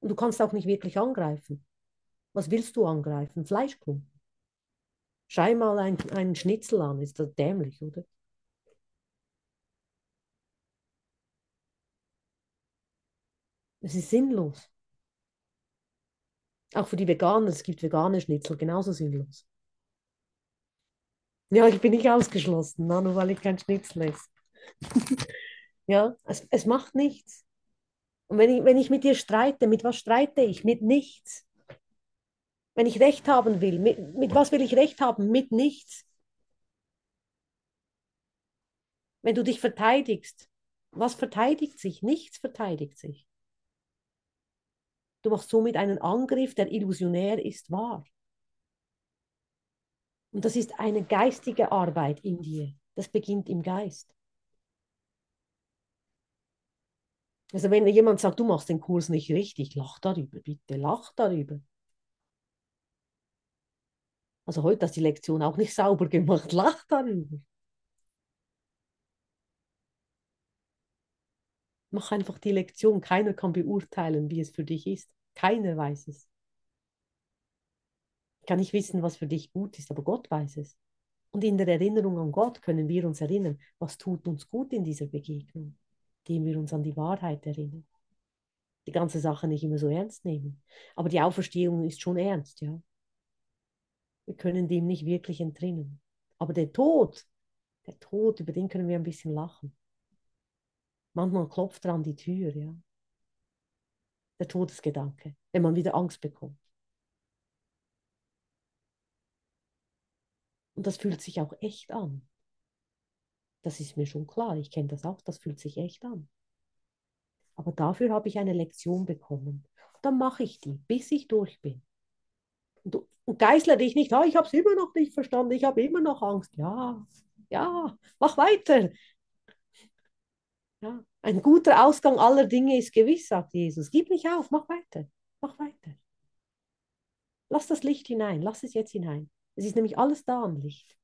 Und du kannst auch nicht wirklich angreifen. Was willst du angreifen? Fleischklumpen. Schau mal einen Schnitzel an, ist das dämlich, oder? Es ist sinnlos. Auch für die Veganer, es gibt vegane Schnitzel, genauso sinnlos. Ja, ich bin nicht ausgeschlossen, nur weil ich kein Schnitzel esse. ja, es, es macht nichts. Und wenn ich, wenn ich mit dir streite, mit was streite ich? Mit nichts. Wenn ich Recht haben will, mit, mit was will ich Recht haben? Mit nichts. Wenn du dich verteidigst, was verteidigt sich? Nichts verteidigt sich. Du machst somit einen Angriff, der illusionär ist, wahr. Und das ist eine geistige Arbeit in dir. Das beginnt im Geist. Also wenn jemand sagt, du machst den Kurs nicht richtig, lach darüber, bitte, lach darüber. Also heute hast du die Lektion auch nicht sauber gemacht, lach darüber. Mach einfach die Lektion. Keiner kann beurteilen, wie es für dich ist. Keiner weiß es. Ich kann nicht wissen, was für dich gut ist, aber Gott weiß es. Und in der Erinnerung an Gott können wir uns erinnern, was tut uns gut in dieser Begegnung, indem wir uns an die Wahrheit erinnern. Die ganze Sache nicht immer so ernst nehmen. Aber die Auferstehung ist schon ernst, ja. Wir können dem nicht wirklich entrinnen. Aber der Tod, der Tod, über den können wir ein bisschen lachen. Manchmal klopft er an die Tür, ja. Der Todesgedanke, wenn man wieder Angst bekommt. Und das fühlt sich auch echt an. Das ist mir schon klar. Ich kenne das auch. Das fühlt sich echt an. Aber dafür habe ich eine Lektion bekommen. Dann mache ich die, bis ich durch bin. Und, und geißle dich nicht. Ah, ich habe es immer noch nicht verstanden. Ich habe immer noch Angst. Ja, ja, mach weiter. Ja, ein guter Ausgang aller Dinge ist gewiss, sagt Jesus. Gib nicht auf, mach weiter, mach weiter. Lass das Licht hinein, lass es jetzt hinein. Es ist nämlich alles da am Licht.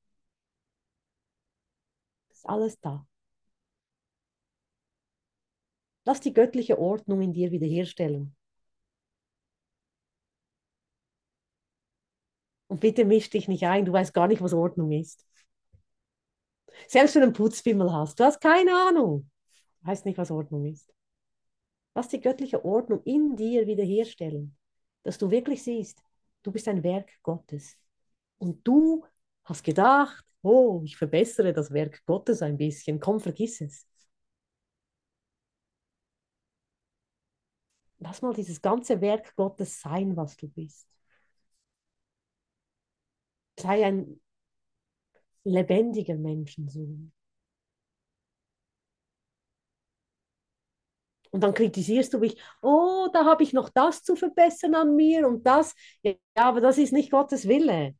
Alles da. Lass die göttliche Ordnung in dir wiederherstellen. Und bitte misch dich nicht ein, du weißt gar nicht, was Ordnung ist. Selbst wenn du einen Putzbimmel hast, du hast keine Ahnung heißt nicht, was Ordnung ist. Lass die göttliche Ordnung in dir wiederherstellen, dass du wirklich siehst, du bist ein Werk Gottes. Und du hast gedacht, oh, ich verbessere das Werk Gottes ein bisschen. Komm, vergiss es. Lass mal dieses ganze Werk Gottes sein, was du bist. Sei ein lebendiger Menschensohn. Und dann kritisierst du mich, oh, da habe ich noch das zu verbessern an mir und das. Ja, aber das ist nicht Gottes Wille.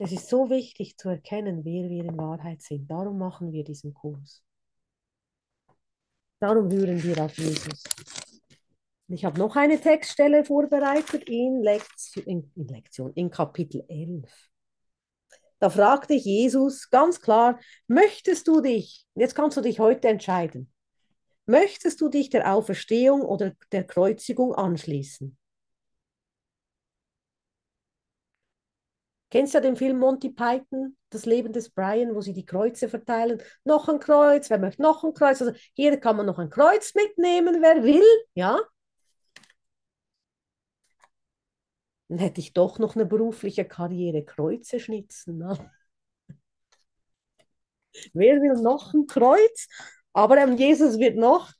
Es ist so wichtig zu erkennen, wer wir in Wahrheit sind. Darum machen wir diesen Kurs. Darum hören wir auf Jesus. Ich habe noch eine Textstelle vorbereitet in Lektion, in, in, Lektion, in Kapitel 11. Da fragte Jesus ganz klar, möchtest du dich, jetzt kannst du dich heute entscheiden, möchtest du dich der Auferstehung oder der Kreuzigung anschließen? Kennst du ja den Film Monty Python, das Leben des Brian, wo sie die Kreuze verteilen? Noch ein Kreuz, wer möchte noch ein Kreuz? Also hier kann man noch ein Kreuz mitnehmen, wer will, ja? Dann hätte ich doch noch eine berufliche Karriere, Kreuze schnitzen. Ne? Wer will noch ein Kreuz? Aber Jesus wird noch,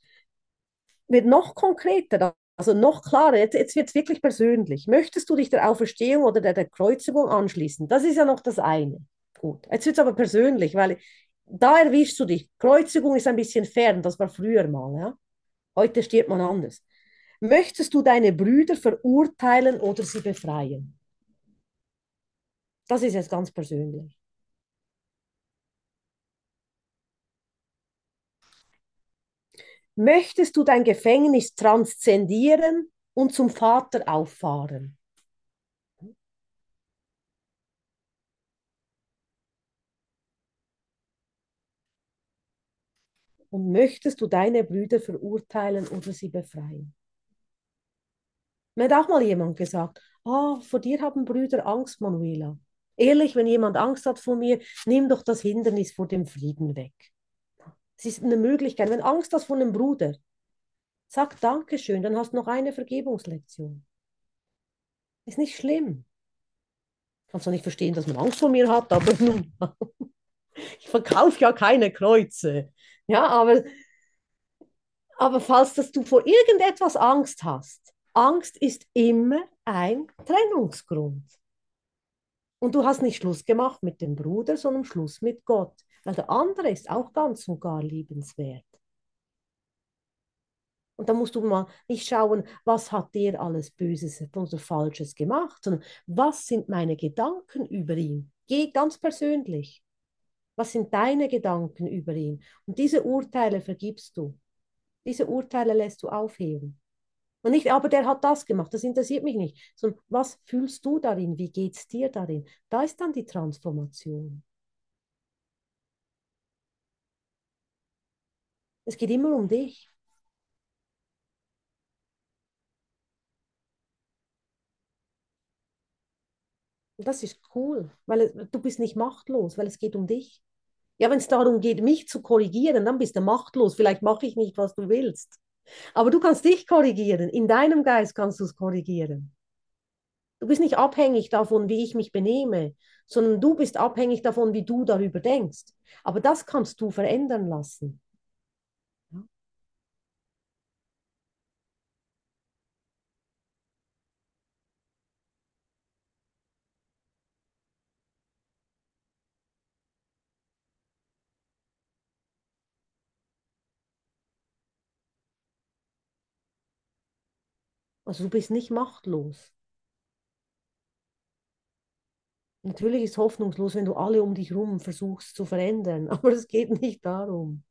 wird noch konkreter. Also noch klarer, jetzt, jetzt wird es wirklich persönlich. Möchtest du dich der Auferstehung oder der, der Kreuzigung anschließen? Das ist ja noch das eine. Gut, jetzt wird es aber persönlich, weil da erwischst du dich. Kreuzigung ist ein bisschen fern, das war früher mal. Ja? Heute stirbt man anders. Möchtest du deine Brüder verurteilen oder sie befreien? Das ist jetzt ganz persönlich. Möchtest du dein Gefängnis transzendieren und zum Vater auffahren? Und möchtest du deine Brüder verurteilen oder sie befreien? Mir hat auch mal jemand gesagt, oh, vor dir haben Brüder Angst, Manuela. Ehrlich, wenn jemand Angst hat vor mir, nimm doch das Hindernis vor dem Frieden weg. Es ist eine Möglichkeit. Wenn Angst hast vor einem Bruder, sag Dankeschön, dann hast du noch eine Vergebungslektion. Ist nicht schlimm. Kannst du nicht verstehen, dass man Angst vor mir hat, aber nun, ich verkaufe ja keine Kreuze. Ja, aber, aber falls dass du vor irgendetwas Angst hast, Angst ist immer ein Trennungsgrund. Und du hast nicht Schluss gemacht mit dem Bruder, sondern Schluss mit Gott. Weil der andere ist auch ganz und gar liebenswert. Und da musst du mal nicht schauen, was hat der alles Böses oder Falsches gemacht, sondern was sind meine Gedanken über ihn? Geh ganz persönlich. Was sind deine Gedanken über ihn? Und diese Urteile vergibst du. Diese Urteile lässt du aufheben. Und nicht, aber der hat das gemacht, das interessiert mich nicht. Sondern was fühlst du darin? Wie geht es dir darin? Da ist dann die Transformation. Es geht immer um dich. Das ist cool, weil du bist nicht machtlos, weil es geht um dich. Ja, wenn es darum geht, mich zu korrigieren, dann bist du machtlos. Vielleicht mache ich nicht, was du willst. Aber du kannst dich korrigieren. In deinem Geist kannst du es korrigieren. Du bist nicht abhängig davon, wie ich mich benehme, sondern du bist abhängig davon, wie du darüber denkst. Aber das kannst du verändern lassen. Also du bist nicht machtlos. Natürlich ist es hoffnungslos, wenn du alle um dich herum versuchst zu verändern, aber es geht nicht darum.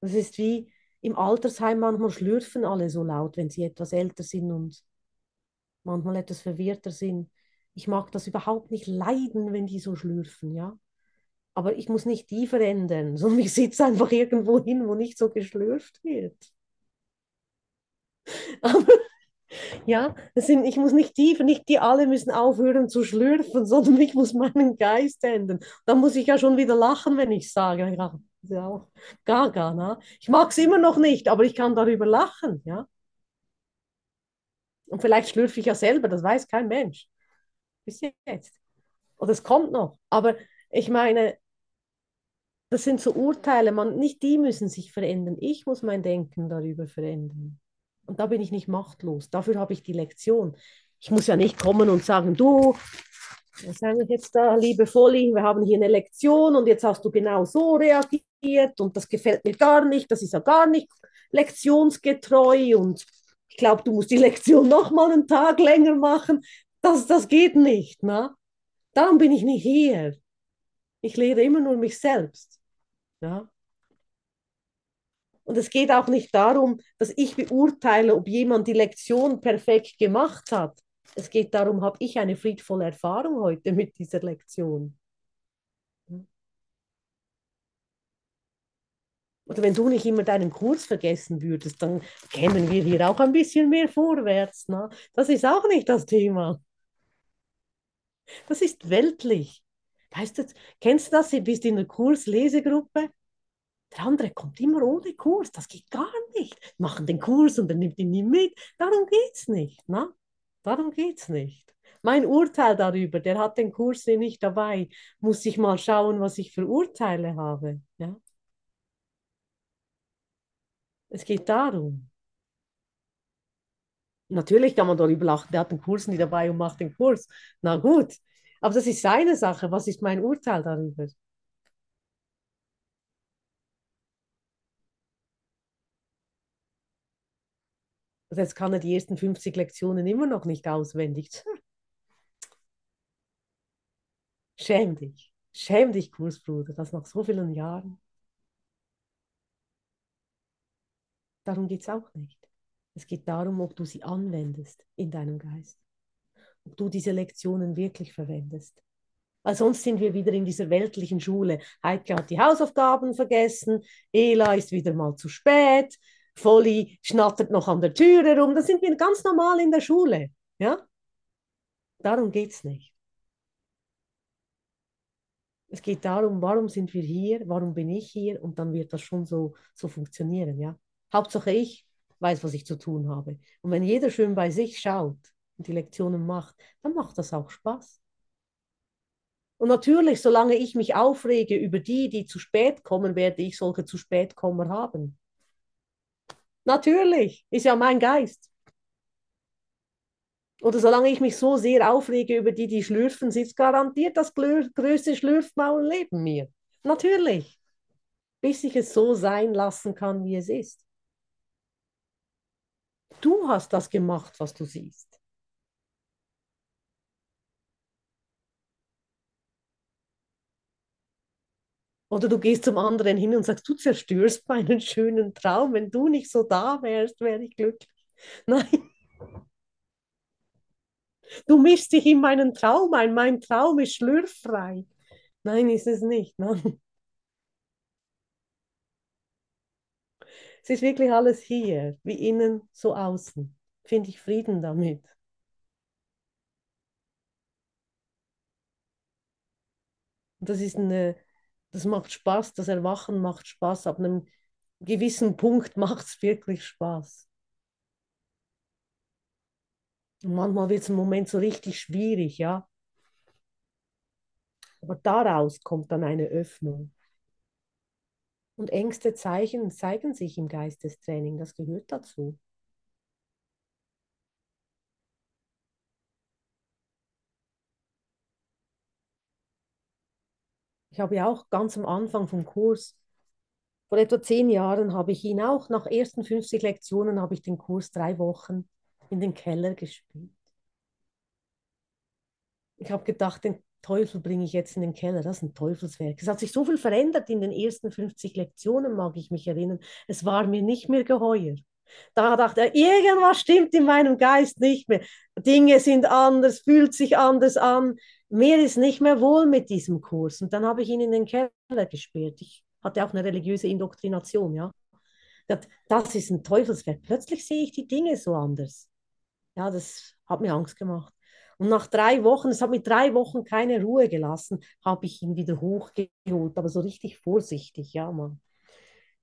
Das ist wie im Altersheim, manchmal schlürfen alle so laut, wenn sie etwas älter sind und manchmal etwas verwirrter sind. Ich mag das überhaupt nicht leiden, wenn die so schlürfen, ja. Aber ich muss nicht die verändern, sondern ich sitze einfach irgendwo hin, wo nicht so geschlürft wird. Aber ja, sind, ich muss nicht die, nicht die alle müssen aufhören zu schlürfen, sondern ich muss meinen Geist ändern. Dann muss ich ja schon wieder lachen, wenn ich sage, ja gaga, ne? Ich mag es immer noch nicht, aber ich kann darüber lachen, ja. Und vielleicht schlürfe ich ja selber, das weiß kein Mensch. Bis jetzt. Oder es kommt noch. Aber ich meine, das sind so Urteile, man, nicht die müssen sich verändern. Ich muss mein Denken darüber verändern. Und da bin ich nicht machtlos. Dafür habe ich die Lektion. Ich muss ja nicht kommen und sagen, du, was sage ich jetzt da, liebe Volli, wir haben hier eine Lektion und jetzt hast du genau so reagiert und das gefällt mir gar nicht, das ist ja gar nicht lektionsgetreu und glaube, du musst die Lektion noch mal einen Tag länger machen. Das, das geht nicht. Ne? Darum bin ich nicht hier. Ich lehre immer nur mich selbst. Ja? Und es geht auch nicht darum, dass ich beurteile, ob jemand die Lektion perfekt gemacht hat. Es geht darum, habe ich eine friedvolle Erfahrung heute mit dieser Lektion? Oder wenn du nicht immer deinen Kurs vergessen würdest, dann kämen wir hier auch ein bisschen mehr vorwärts. Ne? Das ist auch nicht das Thema. Das ist weltlich. Weißt du, kennst du das? Du bist in der Kurslesegruppe. Der andere kommt immer ohne Kurs. Das geht gar nicht. Machen den Kurs und dann nimmt ihn nie mit. Darum geht es nicht. Ne? Darum geht es nicht. Mein Urteil darüber, der hat den Kurs nicht dabei, muss ich mal schauen, was ich für Urteile habe. Ja? Es geht darum. Natürlich kann man darüber lachen, der hat den Kurs nicht dabei und macht den Kurs. Na gut, aber das ist seine Sache. Was ist mein Urteil darüber? Also jetzt kann er die ersten 50 Lektionen immer noch nicht auswendig. Schäm dich. Schäm dich, Kursbruder, das nach so vielen Jahren. Darum geht es auch nicht. Es geht darum, ob du sie anwendest in deinem Geist. Ob du diese Lektionen wirklich verwendest. Weil sonst sind wir wieder in dieser weltlichen Schule. Heike hat die Hausaufgaben vergessen, Ela ist wieder mal zu spät, Volli schnattert noch an der Tür herum. Da sind wir ganz normal in der Schule. Ja? Darum geht es nicht. Es geht darum, warum sind wir hier, warum bin ich hier und dann wird das schon so, so funktionieren. Ja? Hauptsache ich weiß, was ich zu tun habe. Und wenn jeder schön bei sich schaut die Lektionen macht, dann macht das auch Spaß. Und natürlich, solange ich mich aufrege über die, die zu spät kommen, werde ich solche zu spät kommen haben. Natürlich, ist ja mein Geist. Oder solange ich mich so sehr aufrege über die, die schlürfen, sitzt garantiert das größte Schlürfmaul neben mir. Natürlich. Bis ich es so sein lassen kann, wie es ist. Du hast das gemacht, was du siehst. Oder du gehst zum anderen hin und sagst, du zerstörst meinen schönen Traum. Wenn du nicht so da wärst, wäre ich glücklich. Nein. Du mischst dich in meinen Traum ein. Mein Traum ist schlürffrei. Nein, ist es nicht. Nein. Es ist wirklich alles hier, wie innen, so außen. Finde ich Frieden damit. Das ist eine, das macht Spaß, das Erwachen macht Spaß. Ab einem gewissen Punkt macht es wirklich Spaß. Und manchmal wird es im Moment so richtig schwierig, ja. Aber daraus kommt dann eine Öffnung. Und Ängste zeigen, zeigen sich im Geistestraining, das gehört dazu. Ich habe ja auch ganz am Anfang vom Kurs, vor etwa zehn Jahren, habe ich ihn auch, nach ersten 50 Lektionen, habe ich den Kurs drei Wochen in den Keller gespielt. Ich habe gedacht, den Teufel bringe ich jetzt in den Keller. Das ist ein Teufelswerk. Es hat sich so viel verändert in den ersten 50 Lektionen, mag ich mich erinnern. Es war mir nicht mehr geheuer. Da dachte er, irgendwas stimmt in meinem Geist nicht mehr. Dinge sind anders, fühlt sich anders an. Mir ist nicht mehr wohl mit diesem Kurs. Und dann habe ich ihn in den Keller gesperrt. Ich hatte auch eine religiöse Indoktrination, ja. Das ist ein Teufelswerk. Plötzlich sehe ich die Dinge so anders. Ja, das hat mir Angst gemacht. Und nach drei Wochen, es hat mir drei Wochen keine Ruhe gelassen, habe ich ihn wieder hochgeholt, aber so richtig vorsichtig, ja, Mann.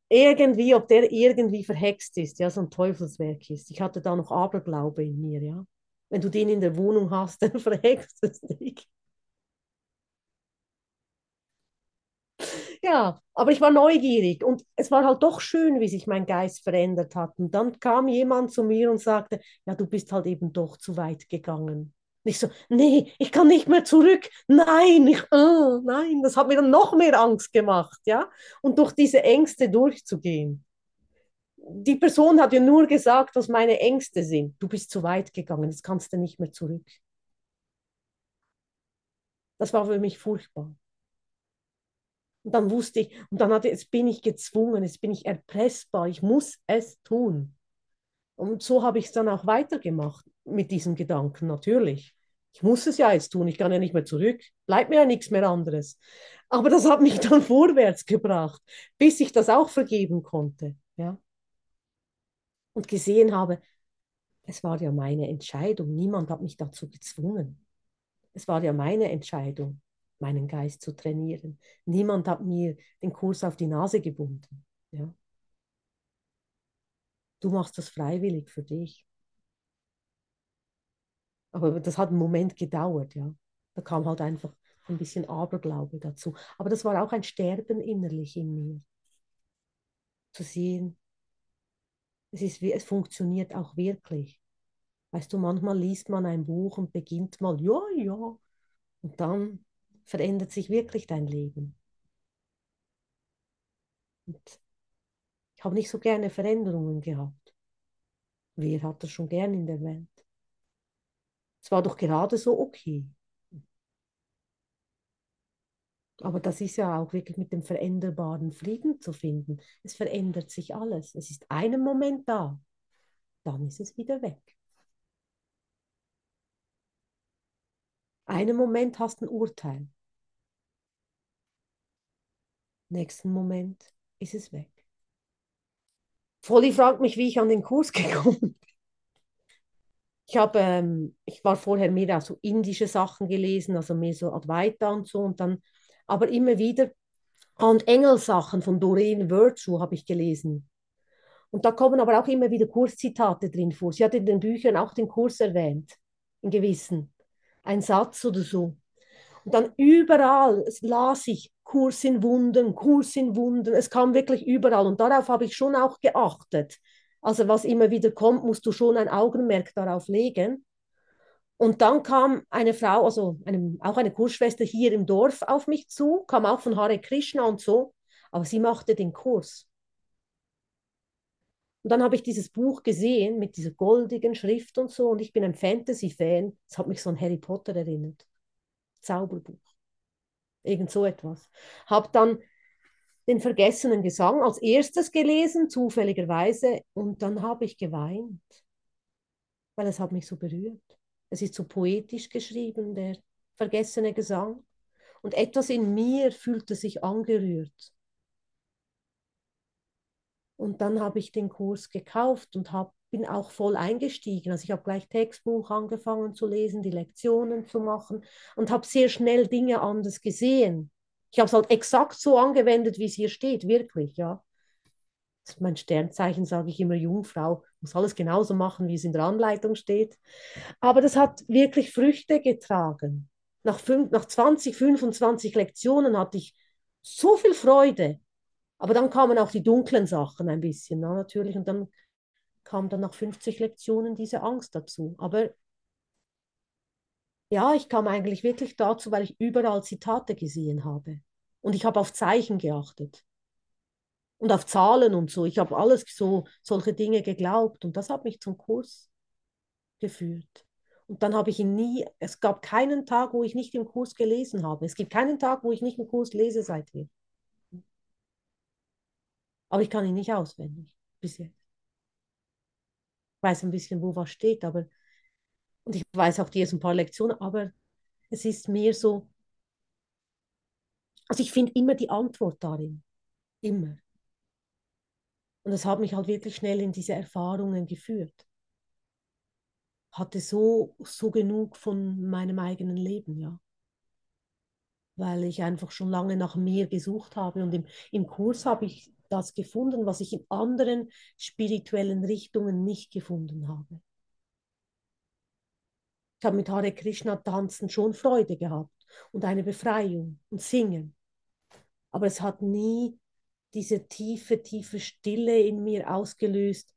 Irgendwie, ob der irgendwie verhext ist, ja, so ein Teufelswerk ist. Ich hatte da noch Aberglaube in mir, ja. Wenn du den in der Wohnung hast, dann verhext es nicht. Ja, aber ich war neugierig und es war halt doch schön, wie sich mein Geist verändert hat. Und dann kam jemand zu mir und sagte, ja, du bist halt eben doch zu weit gegangen. Ich so, nee, ich kann nicht mehr zurück. Nein, ich, oh, nein, das hat mir dann noch mehr Angst gemacht, ja. Und durch diese Ängste durchzugehen. die Person hat ja nur gesagt, was meine Ängste sind. Du bist zu weit gegangen, jetzt kannst du nicht mehr zurück. Das war für mich furchtbar. Und dann wusste ich, und dann hatte, jetzt bin ich gezwungen, jetzt bin ich erpressbar, ich muss es tun. Und so habe ich es dann auch weitergemacht mit diesem Gedanken, natürlich. Ich muss es ja jetzt tun, ich kann ja nicht mehr zurück, bleibt mir ja nichts mehr anderes. Aber das hat mich dann vorwärts gebracht, bis ich das auch vergeben konnte. Ja? Und gesehen habe, es war ja meine Entscheidung, niemand hat mich dazu gezwungen. Es war ja meine Entscheidung, meinen Geist zu trainieren. Niemand hat mir den Kurs auf die Nase gebunden. Ja? Du machst das freiwillig für dich. Aber das hat einen Moment gedauert, ja. Da kam halt einfach ein bisschen Aberglaube dazu. Aber das war auch ein Sterben innerlich in mir. Zu sehen, es, ist, es funktioniert auch wirklich. Weißt du, manchmal liest man ein Buch und beginnt mal, ja, ja, und dann verändert sich wirklich dein Leben. Und habe nicht so gerne Veränderungen gehabt. Wer hat das schon gern in der Welt? Es war doch gerade so okay. Aber das ist ja auch wirklich mit dem veränderbaren Frieden zu finden. Es verändert sich alles. Es ist einen Moment da, dann ist es wieder weg. Einen Moment hast du ein Urteil. Nächsten Moment ist es weg. Volli fragt mich, wie ich an den Kurs gekommen bin. Ich, hab, ähm, ich war vorher mehr so indische Sachen gelesen, also mehr so Advaita und so. Und dann aber immer wieder und Engelsachen von Doreen Virtue habe ich gelesen. Und da kommen aber auch immer wieder Kurszitate drin vor. Sie hat in den Büchern auch den Kurs erwähnt, in gewissen. Ein Satz oder so. Und dann überall las ich Kurs in Wunden, Kurs in Wunden. Es kam wirklich überall. Und darauf habe ich schon auch geachtet. Also was immer wieder kommt, musst du schon ein Augenmerk darauf legen. Und dann kam eine Frau, also eine, auch eine Kursschwester hier im Dorf auf mich zu, kam auch von Hare Krishna und so, aber sie machte den Kurs. Und dann habe ich dieses Buch gesehen mit dieser goldigen Schrift und so und ich bin ein Fantasy-Fan. Es hat mich so an Harry Potter erinnert. Zauberbuch. Irgend so etwas. Habe dann den vergessenen Gesang als erstes gelesen, zufälligerweise, und dann habe ich geweint, weil es hat mich so berührt. Es ist so poetisch geschrieben, der vergessene Gesang. Und etwas in mir fühlte sich angerührt. Und dann habe ich den Kurs gekauft und hab, bin auch voll eingestiegen. Also ich habe gleich Textbuch angefangen zu lesen, die Lektionen zu machen und habe sehr schnell Dinge anders gesehen. Ich habe es halt exakt so angewendet, wie es hier steht, wirklich, ja. Das ist mein Sternzeichen, sage ich immer, Jungfrau, muss alles genauso machen, wie es in der Anleitung steht. Aber das hat wirklich Früchte getragen. Nach, fünf, nach 20, 25 Lektionen hatte ich so viel Freude. Aber dann kamen auch die dunklen Sachen ein bisschen, na, natürlich. Und dann kam dann nach 50 Lektionen diese Angst dazu. Aber ja, ich kam eigentlich wirklich dazu, weil ich überall Zitate gesehen habe. Und ich habe auf Zeichen geachtet und auf Zahlen und so. Ich habe alles so, solche Dinge geglaubt und das hat mich zum Kurs geführt. Und dann habe ich ihn nie, es gab keinen Tag, wo ich nicht im Kurs gelesen habe. Es gibt keinen Tag, wo ich nicht im Kurs lese seither. Aber ich kann ihn nicht auswendig bis jetzt. Weiß ein bisschen, wo was steht, aber und ich weiß auch die ersten paar Lektionen, aber es ist mehr so, also ich finde immer die Antwort darin. Immer. Und das hat mich halt wirklich schnell in diese Erfahrungen geführt. Hatte so, so genug von meinem eigenen Leben, ja. Weil ich einfach schon lange nach mir gesucht habe. Und im, im Kurs habe ich das gefunden, was ich in anderen spirituellen Richtungen nicht gefunden habe. Ich habe mit Hare Krishna tanzen schon Freude gehabt und eine Befreiung und singen. Aber es hat nie diese tiefe, tiefe Stille in mir ausgelöst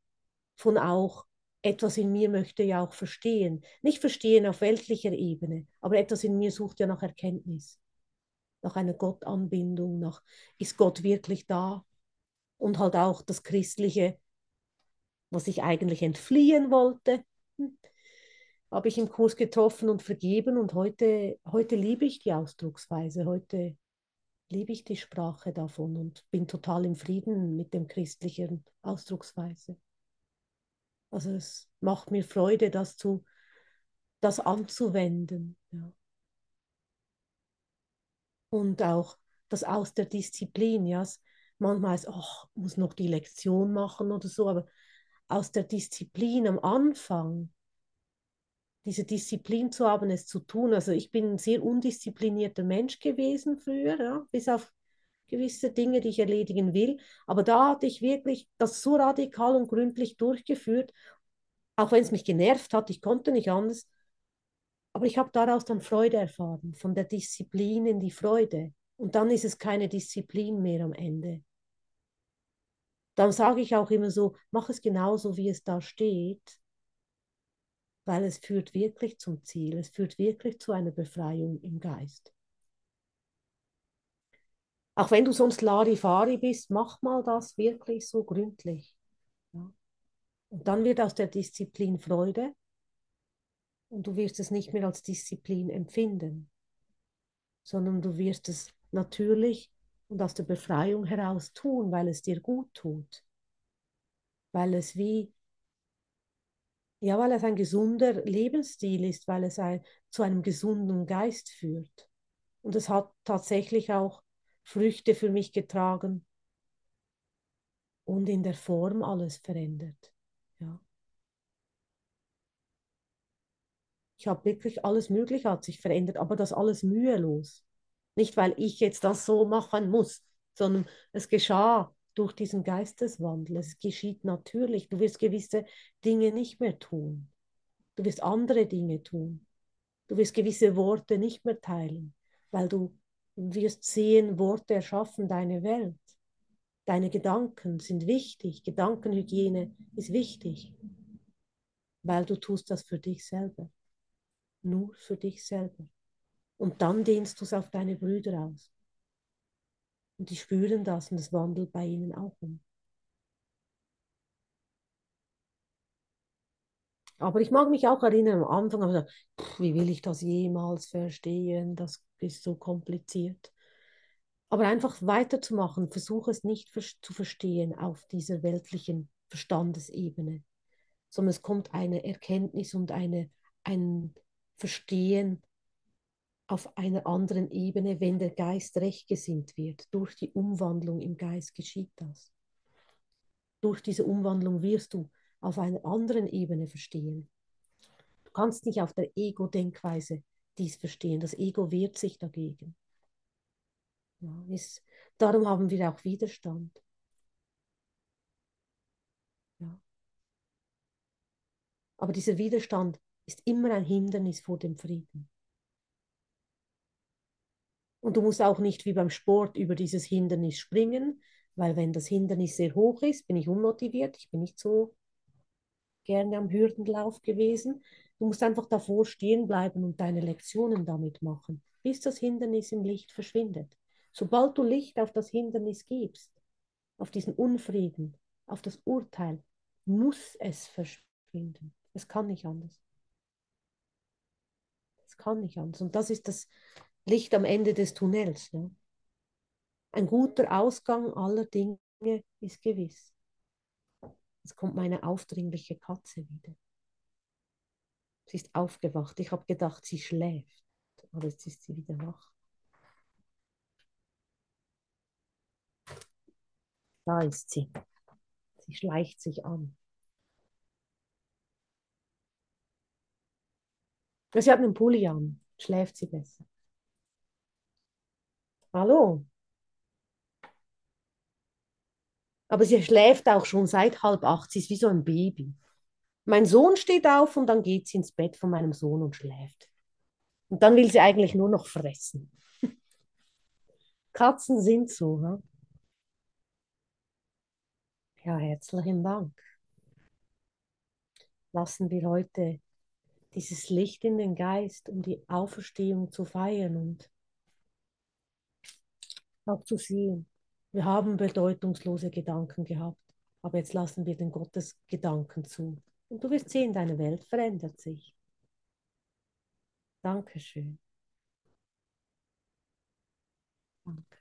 von auch, etwas in mir möchte ja auch verstehen. Nicht verstehen auf weltlicher Ebene, aber etwas in mir sucht ja nach Erkenntnis, nach einer Gottanbindung, nach ist Gott wirklich da? Und halt auch das Christliche, was ich eigentlich entfliehen wollte, hm, habe ich im Kurs getroffen und vergeben und heute, heute liebe ich die Ausdrucksweise, heute liebe ich die Sprache davon und bin total im Frieden mit dem christlichen Ausdrucksweise. Also es macht mir Freude, das, zu, das anzuwenden. Ja. Und auch das aus der Disziplin, ja. Manchmal ist, ach, muss noch die Lektion machen oder so, aber aus der Disziplin am Anfang, diese Disziplin zu haben, es zu tun. Also ich bin ein sehr undisziplinierter Mensch gewesen früher, ja, bis auf gewisse Dinge, die ich erledigen will. Aber da hatte ich wirklich das so radikal und gründlich durchgeführt, auch wenn es mich genervt hat, ich konnte nicht anders. Aber ich habe daraus dann Freude erfahren, von der Disziplin in die Freude. Und dann ist es keine Disziplin mehr am Ende. Dann sage ich auch immer so, mach es genauso, wie es da steht, weil es führt wirklich zum Ziel, es führt wirklich zu einer Befreiung im Geist. Auch wenn du sonst Larifari bist, mach mal das wirklich so gründlich. Ja. Und dann wird aus der Disziplin Freude und du wirst es nicht mehr als Disziplin empfinden, sondern du wirst es natürlich und aus der Befreiung heraus tun, weil es dir gut tut. Weil es wie, ja, weil es ein gesunder Lebensstil ist, weil es ein, zu einem gesunden Geist führt. Und es hat tatsächlich auch Früchte für mich getragen und in der Form alles verändert. Ja. Ich habe wirklich alles Mögliche hat sich verändert, aber das alles mühelos. Nicht, weil ich jetzt das so machen muss, sondern es geschah durch diesen Geisteswandel. Es geschieht natürlich. Du wirst gewisse Dinge nicht mehr tun. Du wirst andere Dinge tun. Du wirst gewisse Worte nicht mehr teilen, weil du wirst sehen, Worte erschaffen deine Welt. Deine Gedanken sind wichtig. Gedankenhygiene ist wichtig, weil du tust das für dich selber. Nur für dich selber. Und dann dehnst du es auf deine Brüder aus. Und die spüren das und es wandelt bei ihnen auch um. Aber ich mag mich auch erinnern, am Anfang habe ich gesagt, wie will ich das jemals verstehen? Das ist so kompliziert. Aber einfach weiterzumachen, versuche es nicht zu verstehen auf dieser weltlichen Verstandesebene, sondern es kommt eine Erkenntnis und eine, ein Verstehen auf einer anderen Ebene, wenn der Geist rechtgesinnt wird. Durch die Umwandlung im Geist geschieht das. Durch diese Umwandlung wirst du auf einer anderen Ebene verstehen. Du kannst nicht auf der Ego-Denkweise dies verstehen. Das Ego wehrt sich dagegen. Ja, ist, darum haben wir auch Widerstand. Ja. Aber dieser Widerstand ist immer ein Hindernis vor dem Frieden. Und du musst auch nicht wie beim Sport über dieses Hindernis springen, weil wenn das Hindernis sehr hoch ist, bin ich unmotiviert, ich bin nicht so gerne am Hürdenlauf gewesen. Du musst einfach davor stehen bleiben und deine Lektionen damit machen, bis das Hindernis im Licht verschwindet. Sobald du Licht auf das Hindernis gibst, auf diesen Unfrieden, auf das Urteil, muss es verschwinden. Es kann nicht anders. Es kann nicht anders. Und das ist das Licht am Ende des Tunnels. Ja? Ein guter Ausgang aller Dinge ist gewiss. Jetzt kommt meine aufdringliche Katze wieder. Sie ist aufgewacht. Ich habe gedacht, sie schläft. Aber jetzt ist sie wieder wach. Da ist sie. Sie schleicht sich an. Sie hat einen Pulli an. Schläft sie besser. Hallo. Aber sie schläft auch schon seit halb acht. Sie ist wie so ein Baby. Mein Sohn steht auf und dann geht sie ins Bett von meinem Sohn und schläft. Und dann will sie eigentlich nur noch fressen. Katzen sind so. Ja, ja herzlichen Dank. Lassen wir heute dieses Licht in den Geist, um die Auferstehung zu feiern und auch zu sehen. Wir haben bedeutungslose Gedanken gehabt. Aber jetzt lassen wir den Gottesgedanken zu. Und du wirst sehen, deine Welt verändert sich. Dankeschön. Danke.